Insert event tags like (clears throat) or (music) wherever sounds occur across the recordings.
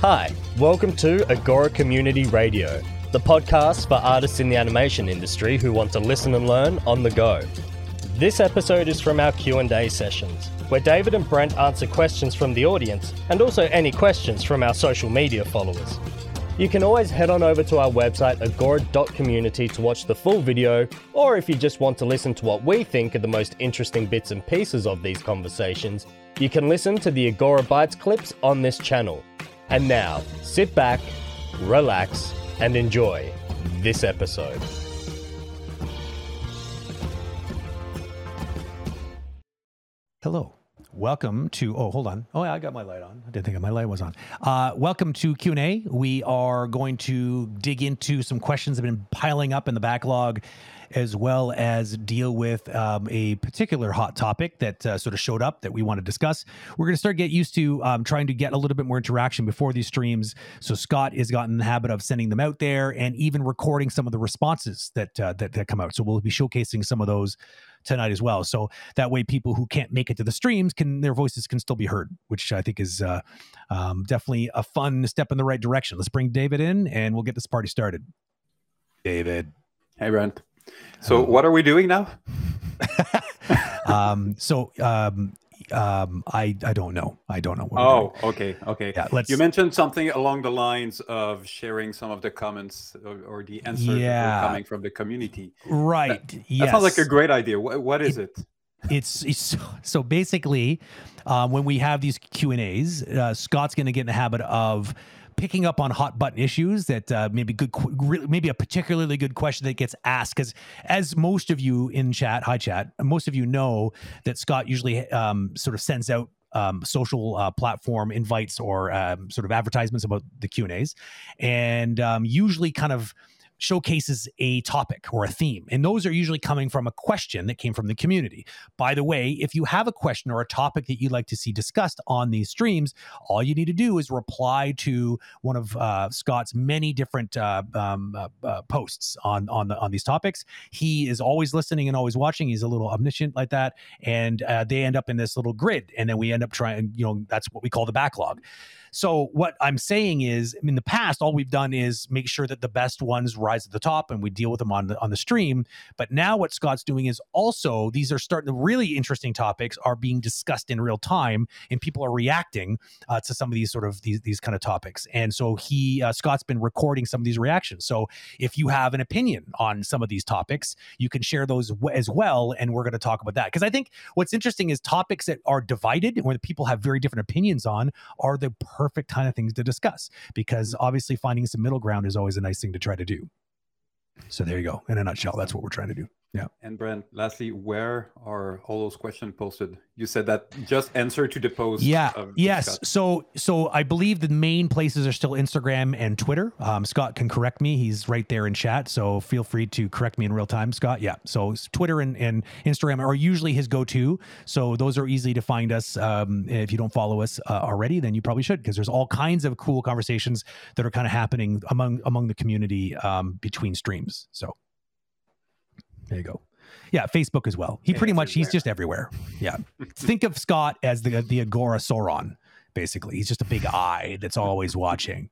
Hi, welcome to Agora Community Radio, the podcast for artists in the animation industry who want to listen and learn on the go. This episode is from our Q&A sessions, where David and Brent answer questions from the audience and also any questions from our social media followers. You can always head on over to our website agora.community to watch the full video, or if you just want to listen to what we think are the most interesting bits and pieces of these conversations, you can listen to the Agora Bites clips on this channel. And now, sit back, relax, and enjoy this episode. Hello. Welcome to. Oh, hold on. Oh, yeah, I got my light on. I didn't think my light was on. Uh, welcome to Q and A. We are going to dig into some questions that have been piling up in the backlog, as well as deal with um, a particular hot topic that uh, sort of showed up that we want to discuss. We're going to start get used to um, trying to get a little bit more interaction before these streams. So Scott has gotten in the habit of sending them out there and even recording some of the responses that uh, that, that come out. So we'll be showcasing some of those tonight as well. So that way, people who can't make it to the streams can their voices can still be heard, which I think is uh, um, definitely a fun step in the right direction. Let's bring David in, and we'll get this party started. David, hey Brent. So what are we doing now? (laughs) um, so um, um, I I don't know. I don't know. oh, okay, okay. Yeah, let's. You mentioned something along the lines of sharing some of the comments or, or the answers Yeah. coming from the community. right. That yes. sounds like a great idea. What, what is it? it's, it's so, so basically um, when we have these q and a's uh, scott's going to get in the habit of picking up on hot button issues that uh, maybe good maybe a particularly good question that gets asked because as most of you in chat hi chat most of you know that scott usually um, sort of sends out um, social uh, platform invites or um, sort of advertisements about the q and a's. And um, usually kind of showcases a topic or a theme. And those are usually coming from a question that came from the community. By the way, if you have a question or a topic that you'd like to see discussed on these streams, all you need to do is reply to one of uh, Scott's many different uh, um, uh, uh, posts on on the, on these topics. He is always listening and always watching. He's a little omniscient like that, and uh, they end up in this little grid, and then we end up trying. You know, that's what we call the backlog. So what I'm saying is, in the past, all we've done is make sure that the best ones rise at the top, and we deal with them on the on the stream. But now, what Scott's doing is also these are starting. The really interesting topics are being discussed in real time, and people are reacting uh, to some of these sort of these these kind of topics. And so he uh, Scott's been recording some of these reactions. So if you have an opinion on some of these topics, you can share those as well, and we're going to talk about that because I think what's interesting is topics that are divided, where the people have very different opinions on, are the perfect kind of things to discuss because obviously finding some middle ground is always a nice thing to try to do. So there you go. In a nutshell, that's what we're trying to do. Yeah. And Brent, lastly, where are all those questions posted? You said that just answer to the post. Yeah. Yes. Scott. So so I believe the main places are still Instagram and Twitter. Um, Scott can correct me. He's right there in chat. So feel free to correct me in real time, Scott. Yeah. So Twitter and, and Instagram are usually his go-to. So those are easy to find us. Um, if you don't follow us uh, already, then you probably should because there's all kinds of cool conversations that are kind of happening among among the community um, between streams. So there you go. Yeah, Facebook as well. He pretty much he's just everywhere. Yeah. (laughs) Think of Scott as the the Agora Sauron, basically. He's just a big eye that's always watching.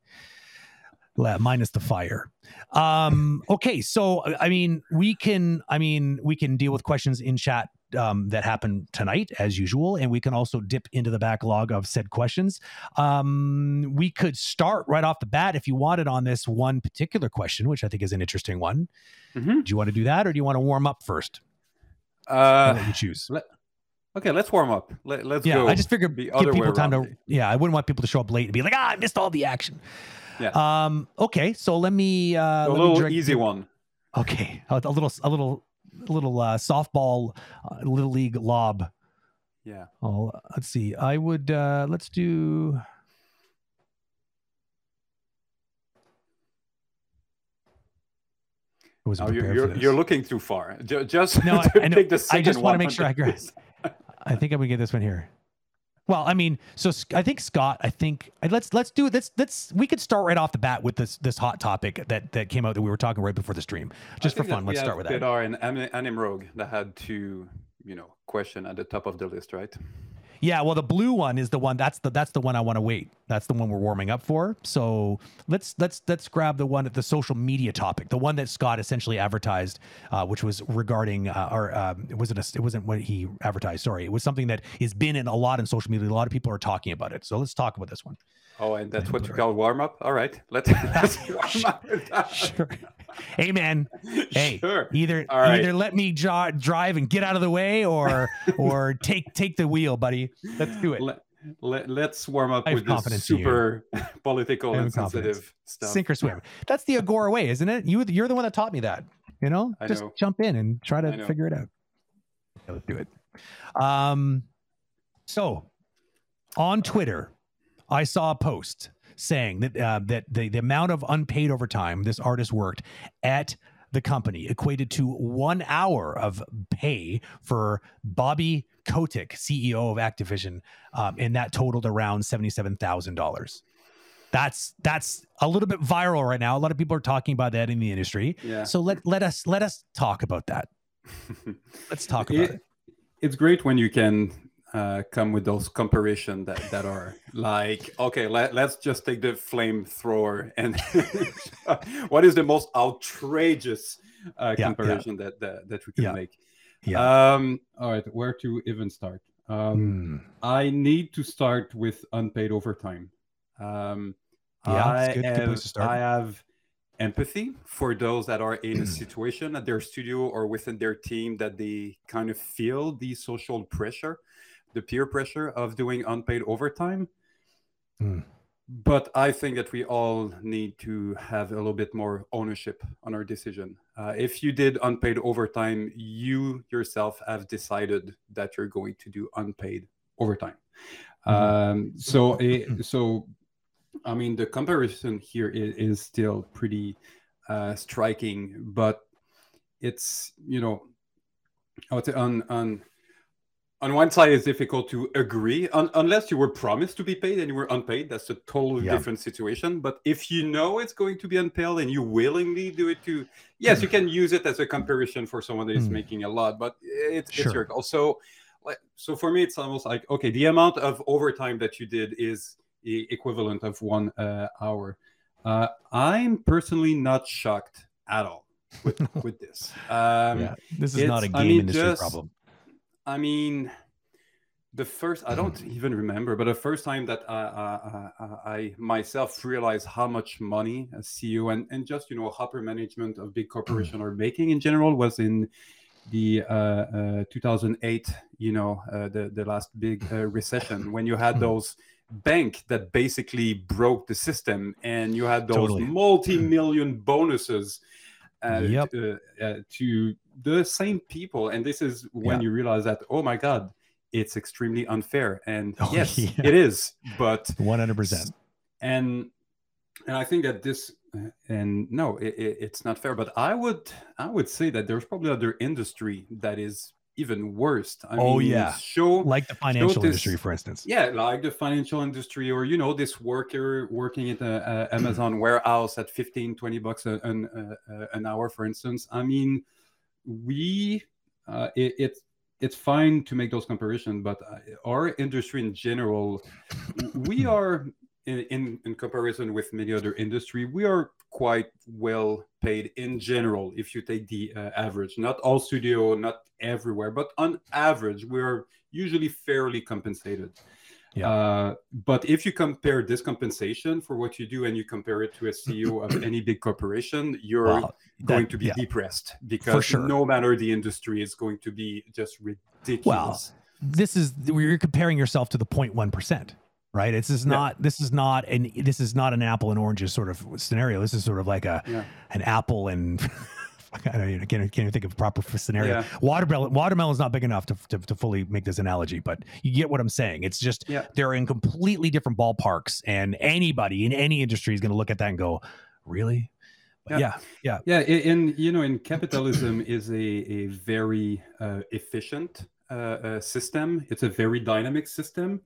Minus the fire. Um, okay, so I mean, we can, I mean, we can deal with questions in chat um, that happen tonight, as usual, and we can also dip into the backlog of said questions. Um, we could start right off the bat if you wanted on this one particular question, which I think is an interesting one. Mhm. Do you want to do that, or do you want to warm up first? Uh, let you choose. okay, let's warm up. Let, let's Yeah, go. I just figured give people time to. Yeah, I wouldn't want people to show up late and be like, "Ah, I missed all the action." Yeah. Um. Okay. So let me. Uh, a let me little direct- easy one. Okay. A, a little. A little. A little uh, softball, uh, little league lob. Yeah. Oh, let's see. I would. uh Let's do. Oh, you're you're, you're looking too far. Just No, (laughs) to I, I know. I just want to make sure I grab. list. (laughs) I think I'm gonna get this one here. Well, I mean, so I think Scott. I think let's let's do it. Let's let's we could start right off the bat with this this hot topic that that came out that we were talking right before the stream, just for fun. Let's start with that. Patar and Anim Rogue that had two, you know, question at the top of the list, right? Yeah, well, the blue one is the one. That's the that's the one I want to wait. That's the one we're warming up for. So let's let's let's grab the one at the social media topic, the one that Scott essentially advertised, uh, which was regarding uh, or um, it wasn't a, it wasn't what he advertised. Sorry, it was something that has been in a lot in social media. A lot of people are talking about it. So let's talk about this one. Oh, and that's what you call warm up. All right, let's, (laughs) (laughs) let's warm up. sure. Hey man, (laughs) hey, Sure. either right. either let me jo- drive and get out of the way, or or take take the wheel, buddy. Let's do it. Let, let, let's warm up with this confidence in you. super political and sensitive stuff. Sink or swim. That's the Agora way, isn't it? You you're the one that taught me that. You know, I just know. jump in and try to figure it out. Yeah, let's do it. Um, so on Twitter, I saw a post saying that uh, that the, the amount of unpaid overtime this artist worked at the company equated to one hour of pay for Bobby Kotick, CEO of Activision, um, and that totaled around seventy-seven thousand dollars. That's that's a little bit viral right now. A lot of people are talking about that in the industry. Yeah. So let let us let us talk about that. (laughs) Let's talk about it. It- it's great when you can uh, come with those comparison that, that are (laughs) like okay let, let's just take the flamethrower and (laughs) what is the most outrageous uh, Yeah, yeah. comparison that, that that we can Yeah. make Yeah. um all right where to even start um Mm. i need to start with unpaid overtime um Yeah, I good- good have, start. I have empathy for those that are in a (clears throat) situation at their studio or within their team that they kind of feel the social pressure, the peer pressure of doing unpaid overtime. Hmm. But I think that we all need to have a little bit more ownership on our decision. Uh, if you did unpaid overtime, you yourself have decided that you're going to do unpaid overtime. Mhm. Um, so, it, (laughs) so I mean, the comparison here is, is still pretty uh, striking, but it's you know, I would say on on on one side it's difficult to agree un- unless you were promised to be paid and you were unpaid. That's a totally Yeah. different situation. But if you know it's going to be unpaid and you willingly do it to, yes, you can use it as a comparison for someone that is Mm. making a lot, but it's, Sure. it's your call. So, like, so for me, it's almost like okay, the amount of overtime that you did is the equivalent of one uh, hour. Uh, I'm personally not shocked at all with, (laughs) with this. Um, yeah. This is not a game I mean, industry just- problem. I mean, the first, I don't even remember, but the first time that I, I, I, I myself realized how much money a CEO and, and just, you know, upper management of big corporation are making in general was in the uh, uh, 2008, you know, uh, the, the last big uh, recession when you had those bank that basically broke the system and you had those Totally. multi-million bonuses uh, Yep. to, uh, to the same people and this is when Yeah. you realize that oh my god it's extremely unfair and Oh, (laughs) yes yeah. it is but (laughs) One hundred percent. and and i think that this uh, and no it, it, it's not fair but i would i would say that there's probably other industry that is even worse i Oh, mean yeah. show Like the financial this- industry, for instance. yeah, like the financial industry, or you know, this worker working at a, a Amazon (clears throat) warehouse at 15, 20 bucks an, uh, uh, an hour, for instance. I mean, we, uh, it, it's it's fine to make those comparisons, but uh, our industry in general, we (laughs) are in, in in comparison with many other industry, we are quite well paid in general. If you take the uh, average, not all studio, not everywhere, but on average, we are usually fairly compensated. Yeah. Uh, but if you compare this compensation for what you do and you compare it to a CEO of (clears throat) any big corporation, you're Wow, going that- to be yeah. depressed because sure. no matter the industry, it's going to be just ridiculous. this is you're comparing yourself to the 0.1 percent right just Yeah. not this is not an this is not an apple and oranges sort of scenario this is sort of like a Yeah. an apple and (laughs) I don't even, can't, can't even think of a proper scenario. Yeah. Watermelon, watermelon's not big enough to, to, to fully make this analogy, but you get what I'm saying. It's just Yeah. they're in completely different ballparks, and anybody in any industry is going to look at that and go, "Really?" But Yeah. yeah, Yeah, in you know, in capitalism (coughs) is a a very uh, efficient uh, uh, system. It's a very dynamic system.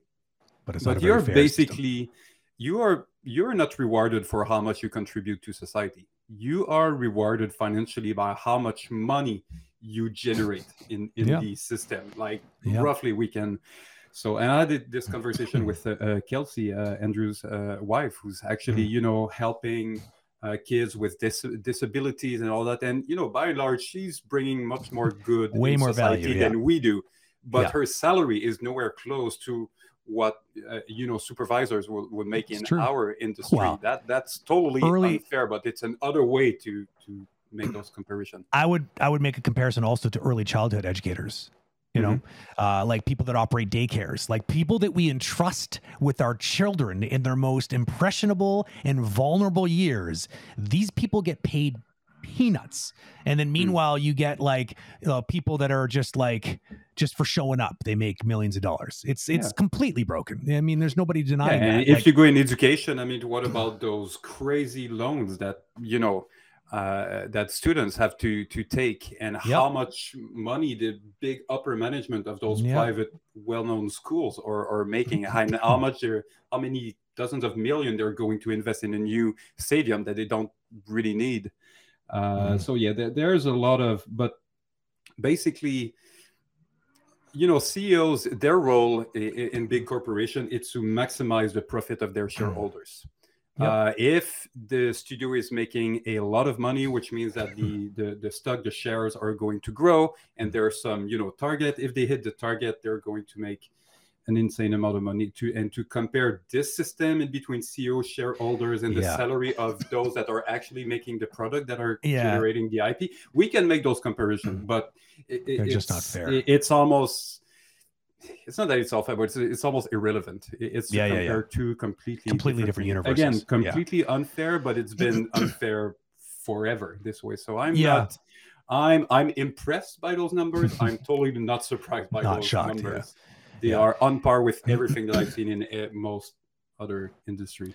But it's not but very you're fair system. basically you are you're not rewarded for how much you contribute to society. You are rewarded financially by how much money you generate in in Yeah. the system. Like Yeah. roughly, we can So, and I had this conversation (laughs) with uh, uh, Kelsey, uh, Andrew's uh, wife, who's actually, Mm. you know, helping uh, kids with dis- disabilities and all that. And, you know, by and large, she's bringing much more good Way more society value, yeah. than we do. But her salary is nowhere close to what, uh, you know, supervisors will, will make It's in true. our industry. Wow. That That's totally Early- unfair, but it's another way to, to make those comparisons. I would I would make a comparison also to early childhood educators. You know, uh, like people that operate daycares, like people that we entrust with our children in their most impressionable and vulnerable years. These people get paid peanuts, and then meanwhile, you get like uh, people that are just like just for showing up. They make millions of dollars. It's it's Yeah. completely broken. I mean, there's nobody denying and that. if Like, you go in education, I mean, what about those crazy loans that you know uh, that students have to to take, and how much money the big upper management of those Yeah. private, well-known schools are, are making? (laughs) How, how much they're, how many dozens of million they're going to invest in a new stadium that they don't really need? Uh, Mhm. So yeah, there, there's a lot of, but basically you know ceos their role i- i- in big corporation is to maximize the profit of their shareholders Yep. uh, if the studio is making a lot of money which means that the, the the stock the shares are going to grow and there's some you know target if they hit the target they're going to make an insane amount of money to and to compare this system in between ceo shareholders and the Yeah. salary of those that are actually making the product that are Yeah. generating the ip we can make those comparisons mm-hmm. but it, it- They're just not fair. it- it's almost it's not that it's all fair, but it's, it's almost irrelevant. It- It's to Yeah, yeah, yeah. compare two completely Completely different things. universes. Again, Yeah. completely unfair, but it's been (clears throat) unfair forever this way. So I'm Yeah. not. I'm I'm impressed by those numbers. I'm totally not surprised by Not those shocked, yeah. They Yeah. are on par with (laughs) everything that I've seen in uh, most other industry.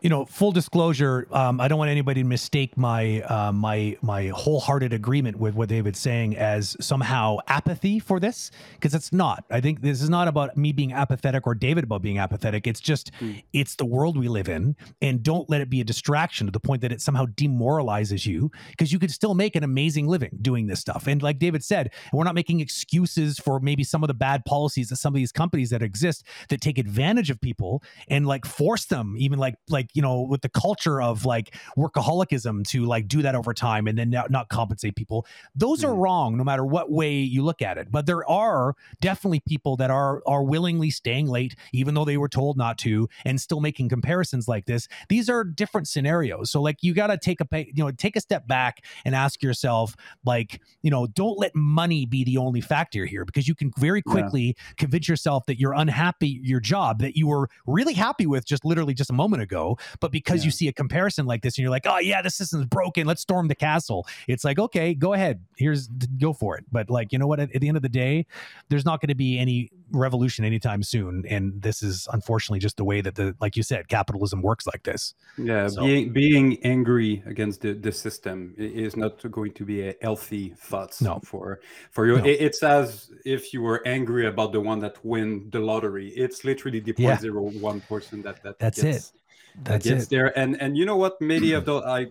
You know, full disclosure, um, I don't want anybody to mistake my uh, my my wholehearted agreement with what David's saying as somehow apathy for this, because it's not. I think this is not about me being apathetic or David about being apathetic. It's just Mm. it's the world we live in, and don't let it be a distraction to the point that it somehow demoralizes you, because you could still make an amazing living doing this stuff. And like David said, we're not making excuses for maybe some of the bad policies that some of these companies that exist that take advantage of people and like force them even like like you know with the culture of like workaholicism to like do that over time and then not, not compensate people those are Mhm. wrong no matter what way you look at it but there are definitely people that are are willingly staying late even though they were told not to and still making comparisons like this these are different scenarios so like you got to take a you know take a step back and ask yourself like you know don't let money be the only factor here because you can very Yeah. quickly convince yourself that you're unhappy your job that you were really happy with just literally just a moment ago but because you see a comparison like this and you're like oh yeah the system's broken let's storm the castle it's like okay go ahead here's go for it but like you know what at, at the end of the day there's not going to be any revolution anytime soon and this is unfortunately just the way that the like you said capitalism works like this Yeah, So- being being angry against the, the system is not going to be a healthy thought No. for for you. No. It- it's as if you were angry about the one that win the lottery. It's literally the Yeah. 0.01 person that that That's gets, it. That that's gets it there. And and you know what? Many of those I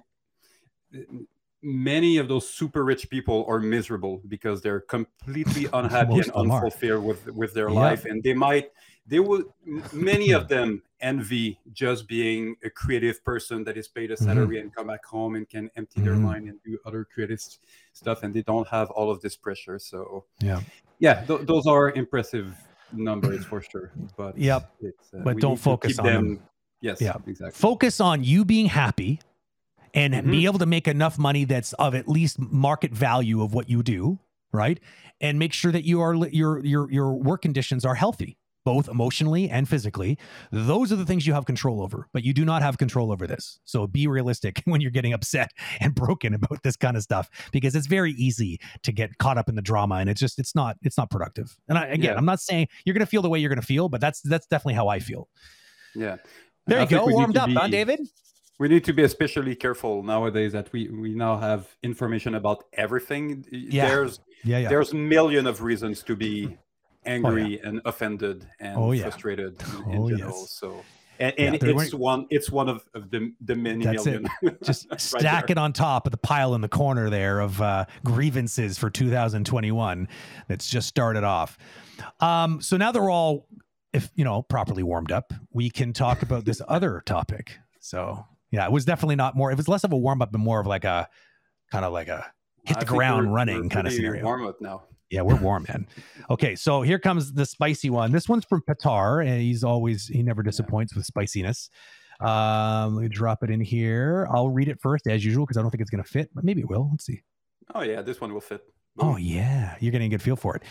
many of those super rich people are miserable because they're completely (laughs) unhappy and them unfulfilled with with their Yeah. life and they might they will many of them envy just being a creative person that is paid a Mm-hmm. salary and come back home and can empty their Mhm. mind and do other creative stuff and they don't have all of this pressure so Yeah. yeah th- those are impressive numbers for sure but Yep. it's, uh, But don't focus on them. Yes Yeah. exactly focus on you being happy and Mhm. be able to make enough money that's of at least market value of what you do, right? And make sure that you are your your your work conditions are healthy, both emotionally and physically. Those are the things you have control over, but you do not have control over this. So be realistic (laughs) when you're getting upset and broken about this kind of stuff because it's very easy to get caught up in the drama and it's just it's not it's not productive. And I, again, Yeah. I'm not saying you're going to feel the way you're going to feel, but that's that's definitely how I feel. yeah There you go, we warmed up, huh, David? we need to be especially careful nowadays that we we now have information about everything Yeah. there's Yeah, yeah. there's million of reasons to be angry and offended and Oh, yeah. frustrated (laughs) in, in Oh, general yes. so and, and there it's one it's one of, of the the many That's it. (laughs) just right stack there. it on top of the pile in the corner there of uh, grievances for 2021 that's just started off. Um, so now that we're all if you know properly warmed up, we can talk about this (laughs) other topic. So yeah, it was definitely not more. It was less of a warm up and more of like a kind of like a hit the ground we're- running we're kind of scenario. Warm up now. Yeah, we're warm, man. Okay, so here comes the spicy one. This one's from Patar, and he's always he never disappoints with spiciness. Um, let me drop it in here. I'll read it first as usual because I don't think it's gonna fit, but maybe it will. Let's see. Oh yeah, this one will fit. Oh yeah, you're getting a good feel for it.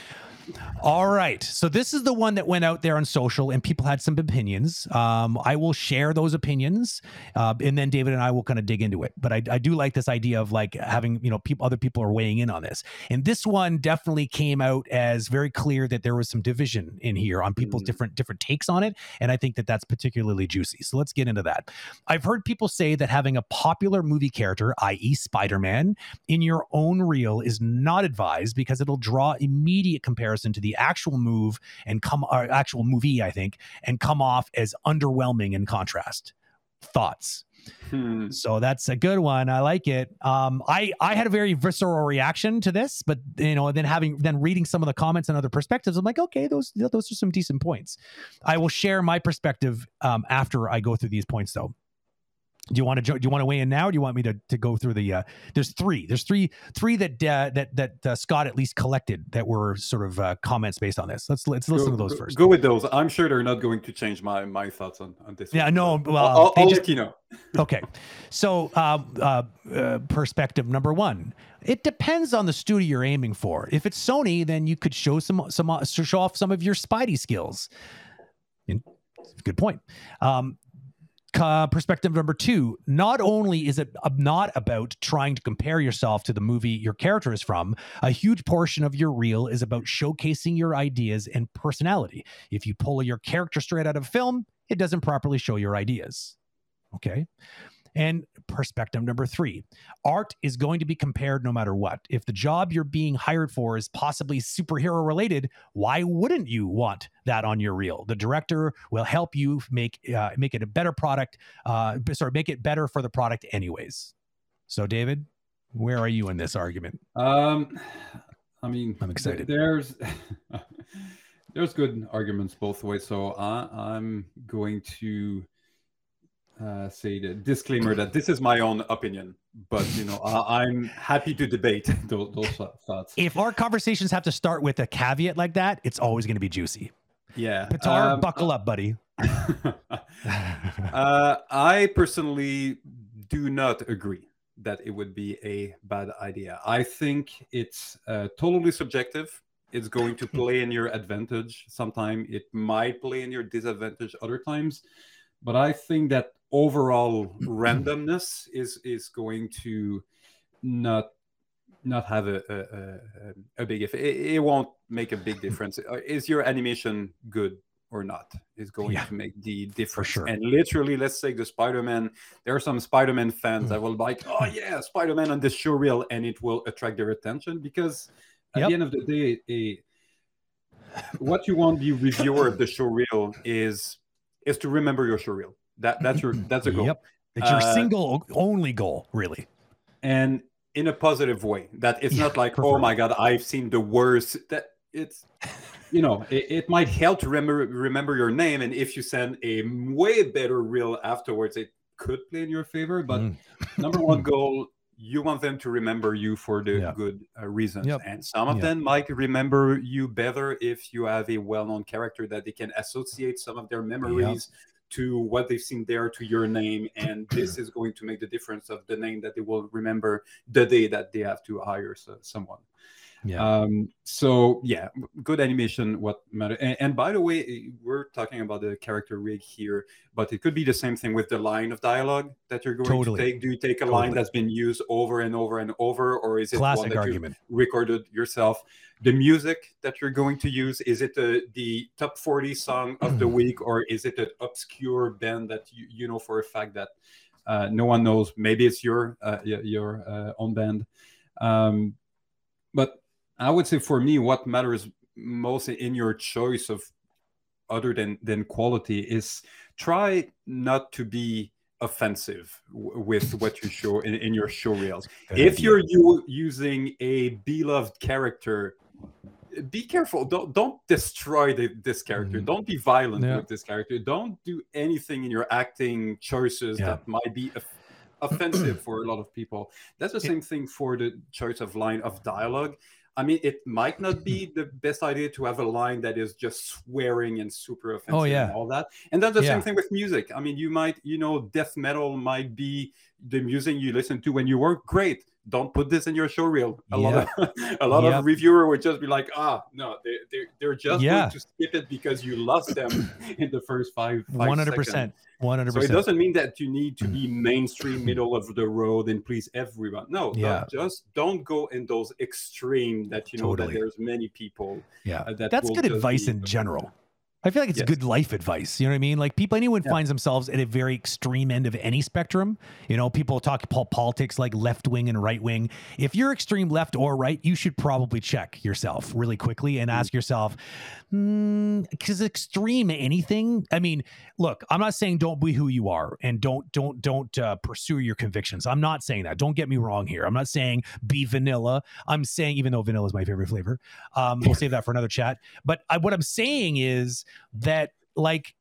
All right, so this is the one that went out there on social, and people had some opinions. Um, I will share those opinions, uh, and then David and I will kind of dig into it. But I, I do like this idea of like having you know people, other people are weighing in on this, and this one definitely came out as very clear that there was some division in here on people's Mhm. different different takes on it, and I think that that's particularly juicy. So let's get into that. I've heard people say that having a popular movie character, i.e., Spider Man, in your own reel is not advised because it'll draw immediate comparison to the actual move and come or actual movie, I think, and come off as underwhelming in contrast. Thoughts. Hmm. So that's a good one. I like it. Um, I I had a very visceral reaction to this, but you know, then having then reading some of the comments and other perspectives, I'm like, okay, those those are some decent points. I will share my perspective um, after I go through these points, though. Do you want to do you want to weigh in now? Or do you want me to, to go through the? Uh, there's three. There's three three that uh, that that uh, Scott at least collected that were sort of uh, comments based on this. Let's let's listen go, to those go- first. Go with those. I'm sure they're not going to change my my thoughts on on this. Yeah, one, no, well, I'll, I'll, just- let you know. (laughs) okay so uh, uh, uh, perspective number one it depends on the studio you're aiming for if it's sony then you could show some some show off some of your spidey skills good point um, perspective number two not only is it not about trying to compare yourself to the movie your character is from a huge portion of your reel is about showcasing your ideas and personality if you pull your character straight out of film it doesn't properly show your ideas Okay. And perspective number three art is going to be compared no matter what. If the job you're being hired for is possibly superhero related, why wouldn't you want that on your reel? The director will help you make uh, make it a better product. Uh, sorry, make it better for the product, anyways. So, David, where are you in this argument? Um, I mean, I'm excited. There's (laughs) there's good arguments both ways. So I, I'm going to uh, say the disclaimer that this is my own opinion, but you know I, I'm happy to debate (laughs) those, those thoughts. If our conversations have to start with a caveat like that, it's always going to be juicy. Yeah, Patar, um, buckle up, buddy. (laughs) uh, I personally do not agree that it would be a bad idea. I think it's uh, totally subjective. It's going to play in your advantage. Sometime it might play in your disadvantage other times. But I think that overall (clears throat) randomness is is going to not not have a a, a, a big effect. It, it won't make a big (laughs) difference. Uh, Is your animation good or not? Is going Yeah. to make the difference. sure. And literally, let's take the Spider-Man. There are some Spider-Man fans that will be like, "Oh yeah, Spider-Man on this show reel," and it will attract their attention because at Yep. the end of the day, a what you want the reviewer of the show reel is is to remember your show reel. That that's your (clears throat) that's a goal Yep. It's your Uh, single only goal, really. and in a positive way that it's Yeah, not like oh my god i've seen the worst that it's you know it, it might help to remember remember your name and if you send a way better reel afterwards it could play in your favor but Mm. number one (clears throat) goal you want them to remember you for the Yeah. good uh, reasons Yep. and some of Yeah. them might remember you better if you have a well-known character that they can associate some of their memories to what they've seen there to your name and (clears throat) this is going to make the difference of the name that they will remember the day that they have to hire so, someone Yeah. um so yeah good animation what matter and, and by the way we're talking about the character rig here but it could be the same thing with the line of dialogue that you're going Totally. to take do you take a line that's been used over and over and over or is it one Classic that you argument. recorded yourself the music that you're going to use is it the, the top 40 song of the week or is it an obscure band that you, you know for a fact that uh, no one knows maybe it's your uh, your uh, own band um, but i would say for me what matters most in your choice of other than than quality is try not to be offensive with what you show in, in your show reels Good if idea. you're you using a beloved character be careful. Don't don't destroy the, this character. Mhm. Don't be violent Yeah. with this character. Don't do anything in your acting choices Yeah. that might be off- offensive for a lot of people. That's the same thing for the choice of line of dialogue. I mean, it might not be (clears throat) the best idea to have a line that is just swearing and super offensive Oh, yeah. and all that. And that's the Yeah. same thing with music. I mean, you might, you know, death metal might be the music you listen to when you work. Great. Don't put this in your show reel. A lot of (laughs) a lot Yep. of reviewer would just be like, ah, no, they they're, they're just Yeah. going to skip it because you lost them (clears throat) in the first five. One hundred seconds. percent. One hundred So it doesn't mean that you need to be mainstream, (clears throat) middle of the road, and please everyone. No, no, Yeah. just don't go in those extreme that you know Totally. that there's many people. Yeah. uh, that That's good advice in general. I feel like it's Yes. good life advice. You know what I mean? Like people, anyone Yeah. finds themselves at a very extreme end of any spectrum. You know, people talk pol- politics like left wing and right wing. If you're extreme left or right, you should probably check yourself really quickly and ask yourself, because extreme anything. I mean, look, I'm not saying don't be who you are and don't don't don't uh, pursue your convictions. I'm not saying that. Don't get me wrong here. I'm not saying be vanilla. I'm saying even though vanilla is my favorite flavor, um, we'll save that for another chat. But I, what I'm saying is that like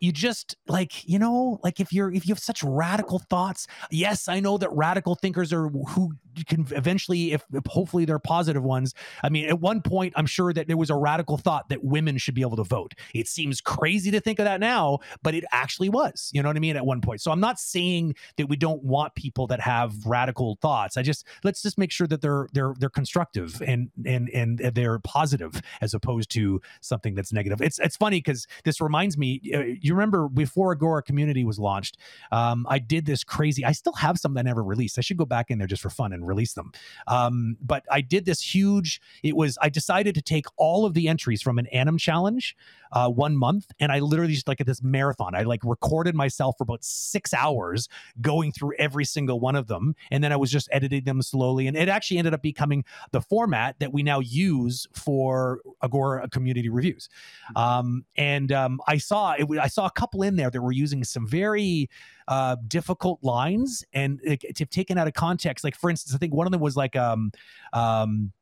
you just like you know like if you're if you have such radical thoughts yes i know that radical thinkers are who can eventually if, if hopefully they're positive ones. I mean at one point i'm sure that there was a radical thought that women should be able to vote. It seems crazy to think of that now but it actually was you know what i mean at one point. So i'm not saying that we don't want people that have radical thoughts. I just let's just make sure that they're they're they're constructive and and and they're positive as opposed to something that's negative. It's it's funny because this reminds me uh, you remember before agora community was launched um, i did this crazy i still have some that I never released. I should go back in there just for fun and release them. Um, but i did this huge it was i decided to take all of the entries from an anim challenge uh, one month and i literally just like at this marathon. I like recorded myself for about six hours going through every single one of them and then i was just editing them slowly and it actually ended up becoming the format that we now use for agora community reviews. Um, and um, i saw it, i saw a couple in there that were using some very uh, difficult lines and like, to taken out of context like for instance i think one of them was like um, um,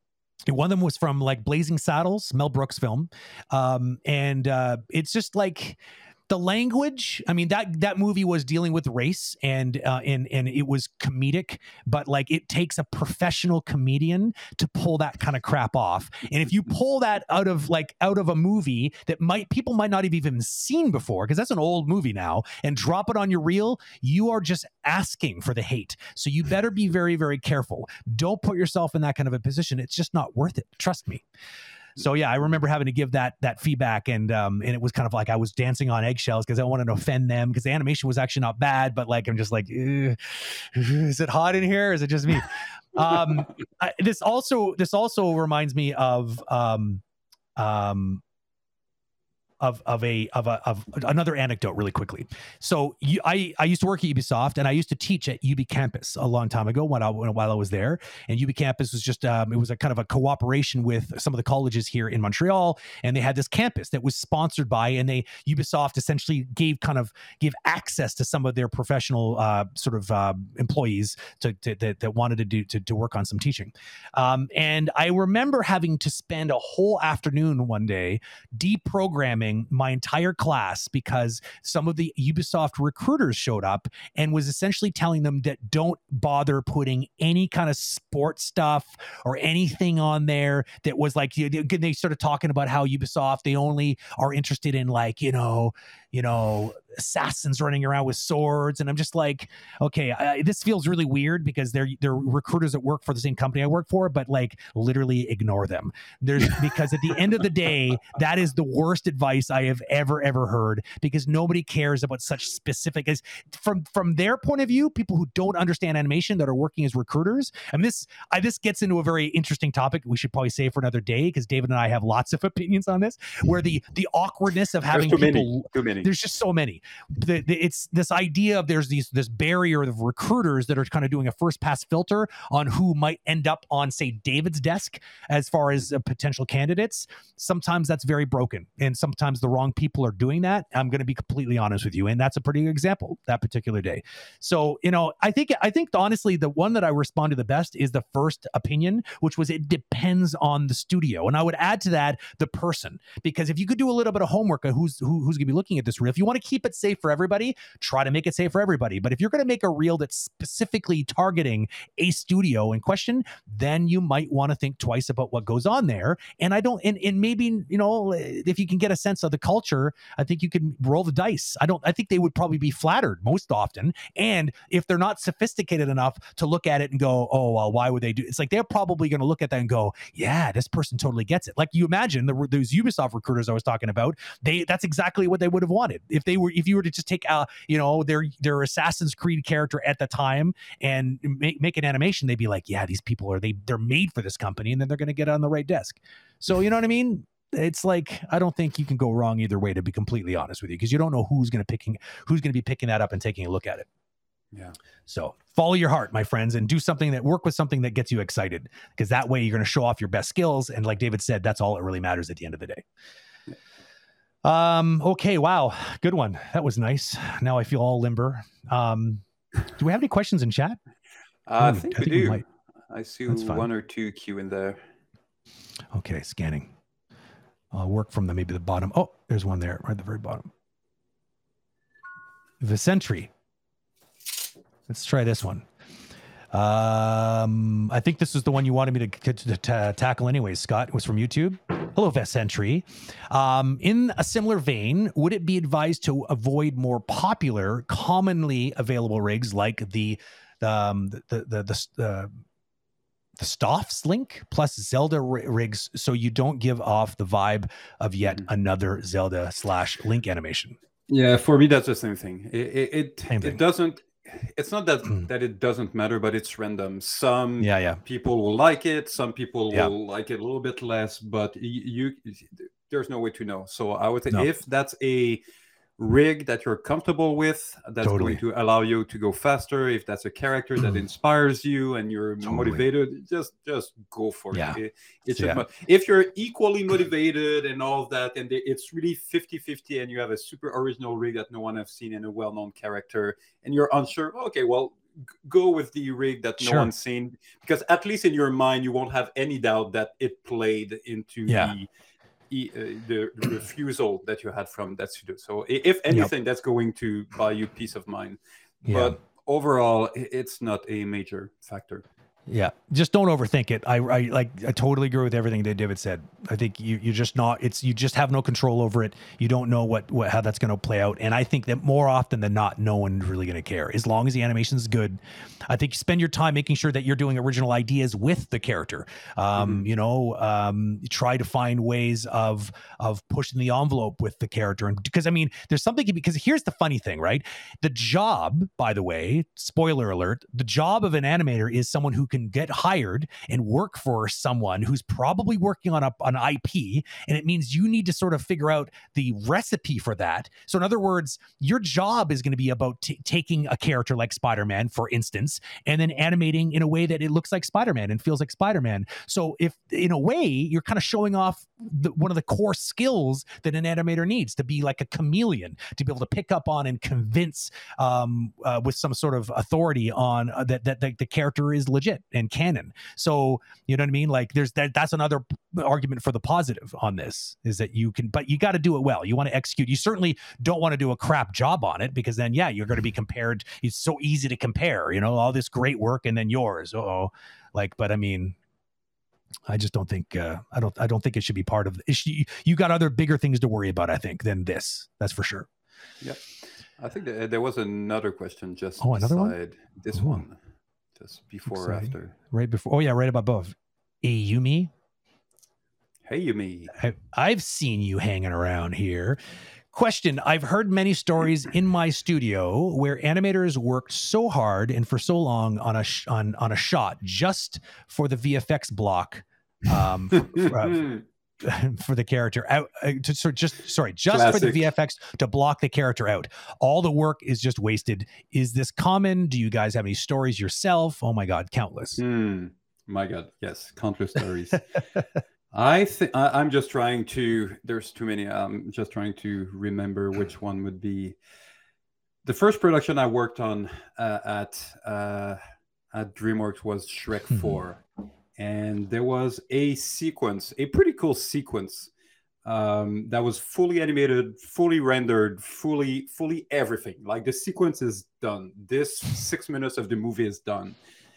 one of them was from like Blazing Saddles, Mel Brooks film, um, and uh, it's just like the language. I mean that that movie was dealing with race and uh, and and it was comedic, but like it takes a professional comedian to pull that kind of crap off. And if you pull that out of like out of a movie that might people might not have even seen before, because that's an old movie now, and drop it on your reel, you are just asking for the hate. So you better be very very careful. Don't put yourself in that kind of a position. It's just not worth it. Trust me. So yeah, I remember having to give that that feedback, and um, and it was kind of like I was dancing on eggshells because I wanted to offend them because the animation was actually not bad, but like I'm just like, is it hot in here? Is it just me? (laughs) um, I, this also this also reminds me of um, um, of of a of a of another anecdote really quickly. So you, I I used to work at Ubisoft and I used to teach at UB Campus a long time ago when I while I was there. And UB Campus was just um, it was a kind of a cooperation with some of the colleges here in Montreal, and they had this campus that was sponsored by and they Ubisoft essentially gave kind of gave access to some of their professional uh, sort of uh, employees to, to that, that wanted to do to, to work on some teaching. Um, and I remember having to spend a whole afternoon one day deprogramming my entire class because some of the Ubisoft recruiters showed up and was essentially telling them that don't bother putting any kind of sports stuff or anything on there that was like they started talking about how Ubisoft they only are interested in like you know you know assassins running around with swords and I'm just like okay I, this feels really weird because they're they're recruiters that work for the same company I work for but like literally ignore them there's (laughs) because at the end of the day that is the worst advice I have ever ever heard because nobody cares about such specific as from from their point of view people who don't understand animation that are working as recruiters and this I this gets into a very interesting topic we should probably save for another day because David and I have lots of opinions on this where the the awkwardness of There's having too people many. Too many. There's just so many. The, the, it's this idea of there's these this barrier of recruiters that are kind of doing a first pass filter on who might end up on say David's desk as far as uh, potential candidates. Sometimes that's very broken, and sometimes the wrong people are doing that. I'm going to be completely honest with you, and that's a pretty good example that particular day. So you know, I think I think honestly the one that I respond to the best is the first opinion, which was it depends on the studio, and I would add to that the person because if you could do a little bit of homework on who's who, who's going to be looking at this reel, if you want to keep it safe for everybody, try to make it safe for everybody. But if you're going to make a reel that's specifically targeting a studio in question, then you might want to think twice about what goes on there. And I don't, and, and maybe you know, if you can get a sense of the culture, I think you can roll the dice. I don't, I think they would probably be flattered most often. And if they're not sophisticated enough to look at it and go, oh well, why would they do? It? It's like they're probably going to look at that and go, yeah, this person totally gets it. Like you imagine the, those Ubisoft recruiters I was talking about, they that's exactly what they would have wanted if they were if you were to just take a, you know their their Assassin's Creed character at the time and make, make an animation, they'd be like, yeah, these people are they they're made for this company, and then they're going to get on the right desk. So you know what I mean? It's like I don't think you can go wrong either way. To be completely honest with you, because you don't know who's going to picking who's going to be picking that up and taking a look at it. Yeah. So follow your heart, my friends, and do something that work with something that gets you excited because that way you're going to show off your best skills. And like David said, that's all that really matters at the end of the day. Um, okay. Wow. Good one. That was nice. Now I feel all limber. Um, do we have any questions in chat? Uh, I think I we think do. We I see one or two queue in there. Okay. Scanning. I'll work from the maybe the bottom. Oh, there's one there, right at the very bottom. Vicentry. Let's try this one. Um, I think this is the one you wanted me to, to, to tackle anyway, Scott. It was from YouTube. Hello, Vesentry. Um, in a similar vein, would it be advised to avoid more popular, commonly available rigs like the um, the the the, the, the the Stoffs link plus Zelda rigs so you don't give off the vibe of yet mm-hmm. another Zelda slash link animation. Yeah, for me that's the same thing. It it, it, same thing. it doesn't it's not that mm. that it doesn't matter but it's random some yeah yeah people will like it some people yeah. will like it a little bit less but you, you there's no way to know so i would say no. if that's a rig that you're comfortable with that's totally. going to allow you to go faster if that's a character that mm. inspires you and you're totally. motivated just just go for yeah. it, it yeah. if you're equally motivated and all of that and it's really 50 50 and you have a super original rig that no one has seen and a well-known character and you're unsure okay well go with the rig that no sure. one's seen because at least in your mind you won't have any doubt that it played into yeah. the uh, the (clears throat) refusal that you had from that studio. So if anything, yep. that's going to buy you peace of mind. Yeah. But overall, it's not a major factor. Yeah, just don't overthink it. I, I like I totally agree with everything that David said. I think you you just not it's you just have no control over it. You don't know what, what how that's going to play out. And I think that more often than not, no one's really going to care as long as the animation is good. I think you spend your time making sure that you're doing original ideas with the character. Um, mm-hmm. You know, um, try to find ways of of pushing the envelope with the character. And because I mean, there's something because here's the funny thing, right? The job, by the way, spoiler alert, the job of an animator is someone who can get hired and work for someone who's probably working on a, an IP. And it means you need to sort of figure out the recipe for that. So, in other words, your job is going to be about t- taking a character like Spider Man, for instance, and then animating in a way that it looks like Spider Man and feels like Spider Man. So, if in a way you're kind of showing off the, one of the core skills that an animator needs to be like a chameleon, to be able to pick up on and convince um, uh, with some sort of authority on uh, that, that, that the character is legit and canon. So you know what I mean? Like there's that that's another argument for the positive on this is that you can, but you got to do it well. You want to execute. You certainly don't want to do a crap job on it because then yeah, you're going to be compared. It's so easy to compare. You know all this great work and then yours. Oh, like but I mean I just don't think uh, I don't I don't think it should be part of it. You, you got other bigger things to worry about, I think, than this. That's for sure. Yeah, I think there was another question just oh, another one? this Ooh. one just before or after? Right before. Oh yeah, right above. Hey, Yumi. Hey, Yumi. I, I've seen you hanging around here. Question I've heard many stories (clears throat) in my studio where animators worked so hard and for so long on a sh- on on a shot just for the VFX block. Um, (laughs) for, uh, (laughs) for the character out uh, to, sort just sorry just Classic. for the vfx to block the character out. All the work is just wasted. Is this common? Do you guys have any stories yourself? Oh my god countless. Mm, my god yes countless stories. (laughs) I think i'm just trying to there's too many i'm just trying to remember which one would be. The first production i worked on uh, at uh, at dreamworks was shrek hmm. 4 and there was a sequence, a pretty cool sequence, um, that was fully animated, fully rendered, fully fully everything. Like the sequence is done. This six minutes of the movie is done.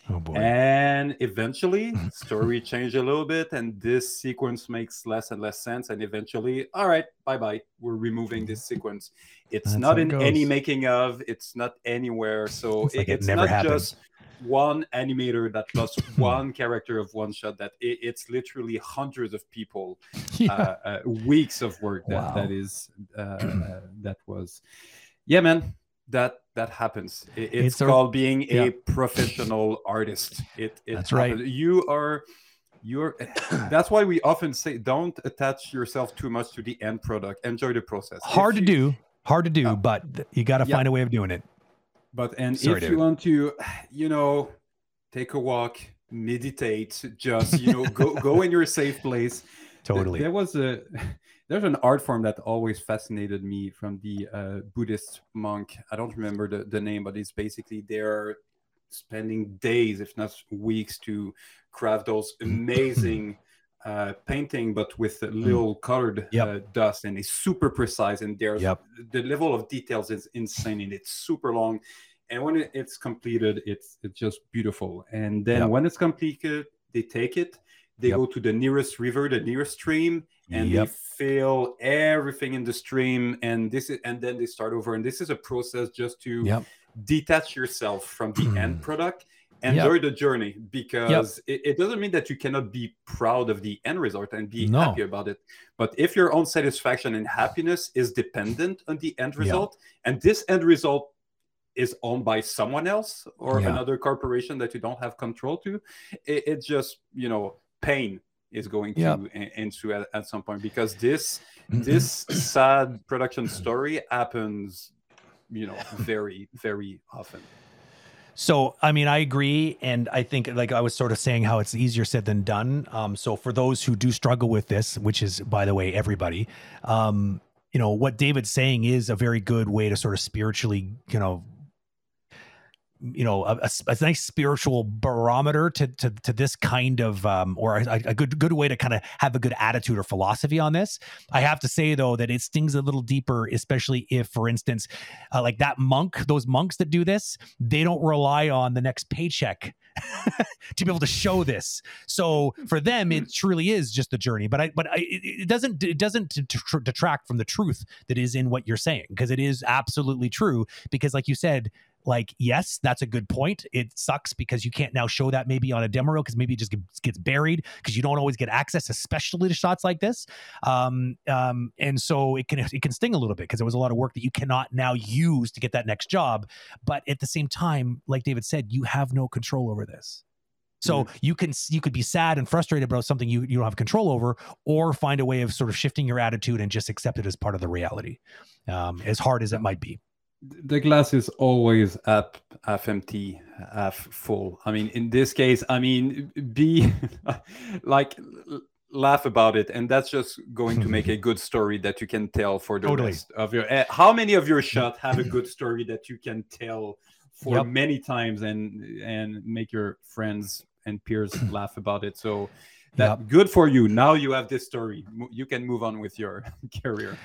Oh boy. And eventually, (laughs) story changed a little bit, and this sequence makes less and less sense. And eventually, all right, bye bye. We're removing this sequence. It's That's not how it in any making of. It's not anywhere. So It's like it it's never not happened. just one animator that lost (laughs) one character of one shot. That it, it's literally hundreds of people (laughs) Yeah. uh, uh, weeks of work that Wow. that is uh, uh, (clears throat) that was yeah man that that happens It- it's, It's a- called being yeah. a professional artist it, it That's right. you are you're (clears throat) that's why we often say don't attach yourself too much to the end product enjoy the process If hard to you- do, hard to do, Yeah. but you got to Yeah. find a way of doing it. But and Sorry, if David. you want to, you know, take a walk, meditate, just you know, go go in your safe place. (laughs) Totally. There was a (laughs) there's an art form that always fascinated me from the uh, Buddhist monk. I don't remember the, the name, but it's basically they're spending days, if not weeks, to craft those (clears throat) amazing uh, painting, but with a little colored Mm. Yep. uh, dust, and it's super precise. And there's Yep. the level of details is insane, and it's super long. And when it, it's completed, it's it's just beautiful. And then Yep. when it's completed, they take it, they Yep. go to the nearest river, the nearest stream, and Yep. they fill everything in the stream. And this is and then they start over. And this is a process just to detach yourself from the end (clears throat) product enjoy the journey because it, it doesn't mean that you cannot be proud of the end result and be No. happy about it but if your own satisfaction and happiness is dependent on the end result and this end result is owned by someone else or Yeah. another corporation that you don't have control to it, it's just you know pain is going to Yep. ensue at, at some point because this (clears throat) this sad production story happens you know very very often So, I mean, I agree. And I think, like I was sort of saying, how it's easier said than done. Um, so, for those who do struggle with this, which is, by the way, everybody, um, you know, what David's saying is a very good way to sort of spiritually, you know, you know a, a- a nice spiritual barometer to to, to this kind of um, or a, a good good way to kind of have a good attitude or philosophy on this. I have to say though that it stings a little deeper especially if for instance uh, like that monk those monks that do this they don't rely on the next paycheck (laughs) to be able to show this. So for them it truly is just the journey. But i but I, it, doesn't it doesn't detract from the truth that is in what you're saying because it is absolutely true. Because like you said like yes that's a good point. It sucks because you can't now show that maybe on a demo reel because maybe it just gets- buried because you don't always get access especially to shots like this. Um, um, and so it can it can sting a little bit because there was a lot of work that you cannot now use to get that next job. But at the same time like david said you have no control over this. So you can you could be sad and frustrated about something you, you don't have control over or find a way of sort of shifting your attitude and just accept it as part of the reality um, as hard as it might be the glass is always half, half empty, half full. I mean, in this case, I mean, be (laughs) like laugh about it, and that's just going to make a good story that you can tell for the Totally. rest of your. eh, How many of your shots have a good story that you can tell for Yep. many times and and make your friends and peers (clears throat) laugh about it? So. That good for you. Now you have this story. You can move on with your (laughs) career.